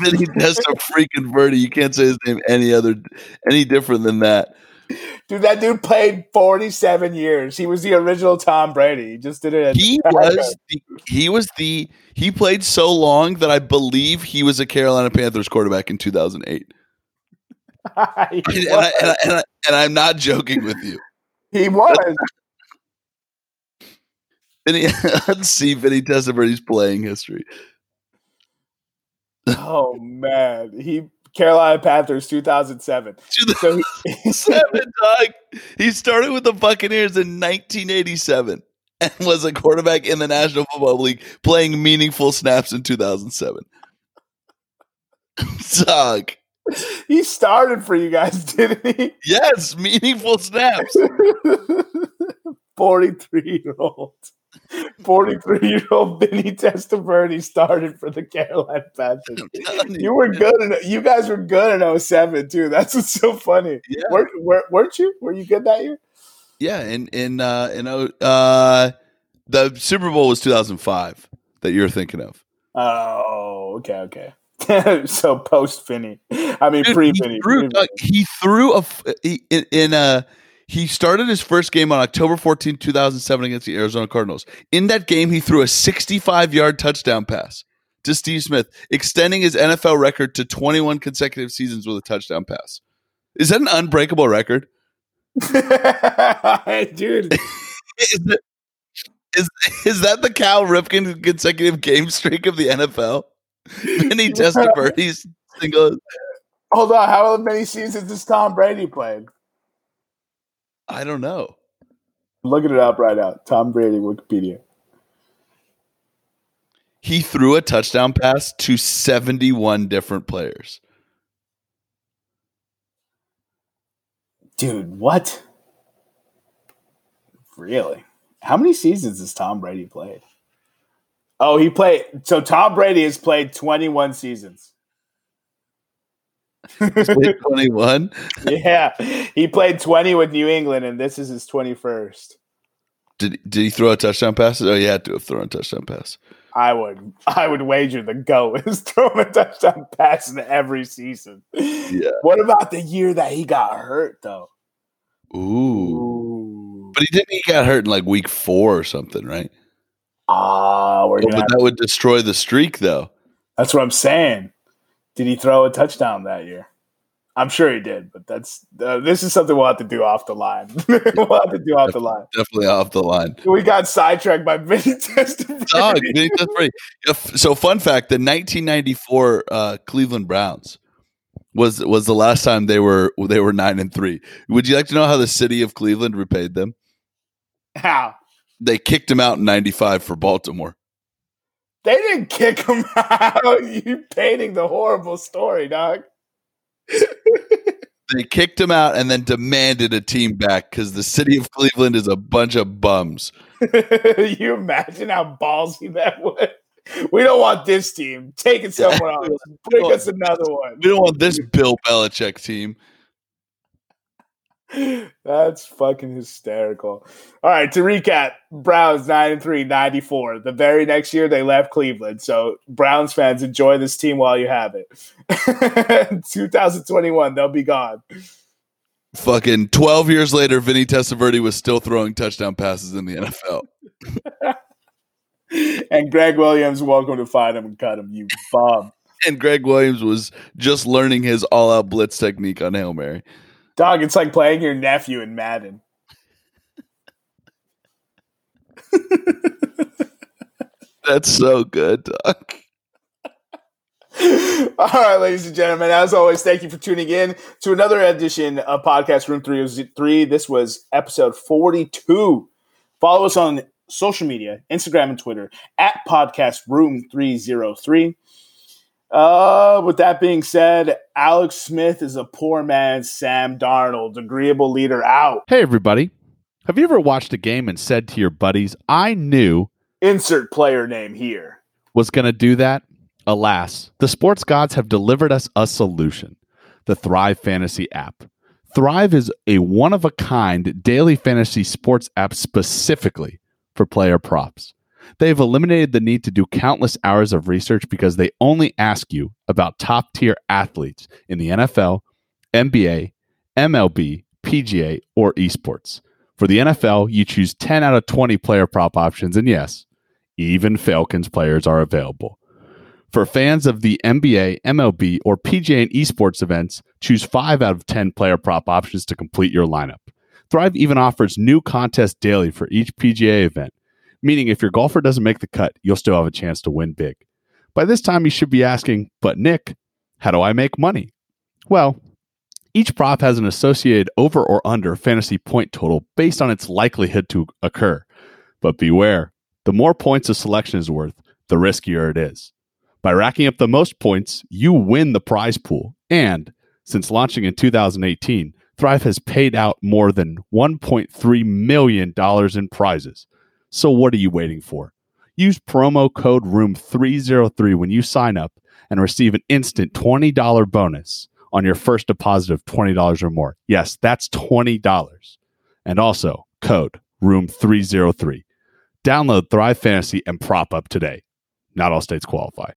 Vinny Testa freaking Birdie. You can't say his name any other any different than that. Dude, that dude played 47 years. He was the original Tom Brady. He just did it. He was the, he was the he played so long that I believe he was a Carolina Panthers quarterback in 2008. And, and. I, and, I, and, I, and I'm not joking with you. he was. Vinny, let's see Vinny Testaverde's playing history. Oh man, he Carolina Panthers 2007. So he, He started with the Buccaneers in 1987 and was a quarterback in the National Football League, playing meaningful snaps in 2007. Dog. he started for you guys, didn't he? Yes, meaningful snaps. 43 year old. 43 year old Vinny Testaverde started for the Carolina Panthers. You were good. In, you guys were good in 07 too. That's what's so funny. Yeah. Weren't, were, weren't you? Were you good that year? Yeah, in in uh in oh, uh the Super Bowl was 2005 that you're thinking of. Oh, okay, okay. so post Vinny. I mean, pre he Vinny. threw, he threw a he, in, in a he started his first game on October 14, 2007 against the Arizona Cardinals. In that game, he threw a 65-yard touchdown pass to Steve Smith, extending his NFL record to 21 consecutive seasons with a touchdown pass. Is that an unbreakable record? Dude, is, is that the Cal Ripken consecutive game streak of the NFL? Vinny Testaverde's single. hold on. How many seasons has Tom Brady played? I don't know. I'm looking it up right now. Tom Brady, Wikipedia. He threw a touchdown pass to 71 different players. Dude, what? Really? How many seasons has Tom Brady played? Oh, he played. So Tom Brady has played 21 seasons. 21. yeah, he played 20 with New England, and this is his 21st. Did did he throw a touchdown pass? Oh, he had to have thrown a touchdown pass. I would I would wager the go is throwing a touchdown pass in every season. Yeah. What about the year that he got hurt though? Ooh. Ooh. But he didn't he got hurt in like week four or something, right? Ah, we're Oh, that would destroy the streak though. That's what I'm saying. Did he throw a touchdown that year? I'm sure he did, but that's uh, this is something we'll have to do off the line. we'll have to do off the line. Definitely off the line. We got sidetracked by Vinny Testaverde. Dog, Vinny Testaverde. So fun fact, the 1994 uh, Cleveland Browns was was the last time they were they were 9 and 3. Would you like to know how the city of Cleveland repaid them? How? They kicked him out in 95 for Baltimore. They didn't kick him out. You painting the horrible story, dog. They kicked him out and then demanded a team back because the city of Cleveland is a bunch of bums. you imagine how ballsy that was? We don't want this team. Take it somewhere else. Bring us another one. We don't want this Bill Belichick team. That's fucking hysterical. All right, to recap, Browns 9 and 3, 94. The very next year they left Cleveland. So Browns fans enjoy this team while you have it. 2021, they'll be gone. Fucking 12 years later, Vinny Testaverde was still throwing touchdown passes in the NFL. And Gregg Williams, welcome to find him and cut him, you bum. And Gregg Williams was just learning his all out blitz technique on Hail Mary. Dog, it's like playing your nephew in Madden. That's so good, dog. All right, ladies and gentlemen, as always, thank you for tuning in to another edition of Podcast Room 303. This was episode 42. Follow us on social media, Instagram and Twitter, at Podcast Room 303. Uh, with that being said, Alex Smith is a poor man's Sam Darnold, agreeable leader out. Hey, everybody. Have you ever watched a game and said to your buddies, I knew Insert player name here. was going to do that? Alas, the sports gods have delivered us a solution the Thrive Fantasy app. Thrive is a one of a kind daily fantasy sports app specifically for player props. They've eliminated the need to do countless hours of research because they only ask you about top tier athletes in the NFL, NBA, MLB, PGA, or esports. For the NFL, you choose 10 out of 20 player prop options, and yes, even Falcons players are available. For fans of the NBA, MLB, or PGA and esports events, choose 5 out of 10 player prop options to complete your lineup. Thrive even offers new contests daily for each PGA event, meaning if your golfer doesn't make the cut, you'll still have a chance to win big. By this time, you should be asking, but Nick, how do I make money? Well, each prop has an associated over or under fantasy point total based on its likelihood to occur. But beware, the more points a selection is worth, the riskier it is. By racking up the most points, you win the prize pool. And since launching in 2018, Thrive has paid out more than $1.3 million in prizes. So what are you waiting for? Use promo code ROOM303 when you sign up and receive an instant $20 bonus on your first deposit of $20 or more. Yes, that's $20. And also code ROOM303. Download Thrive Fantasy and prop up today. Not all states qualify.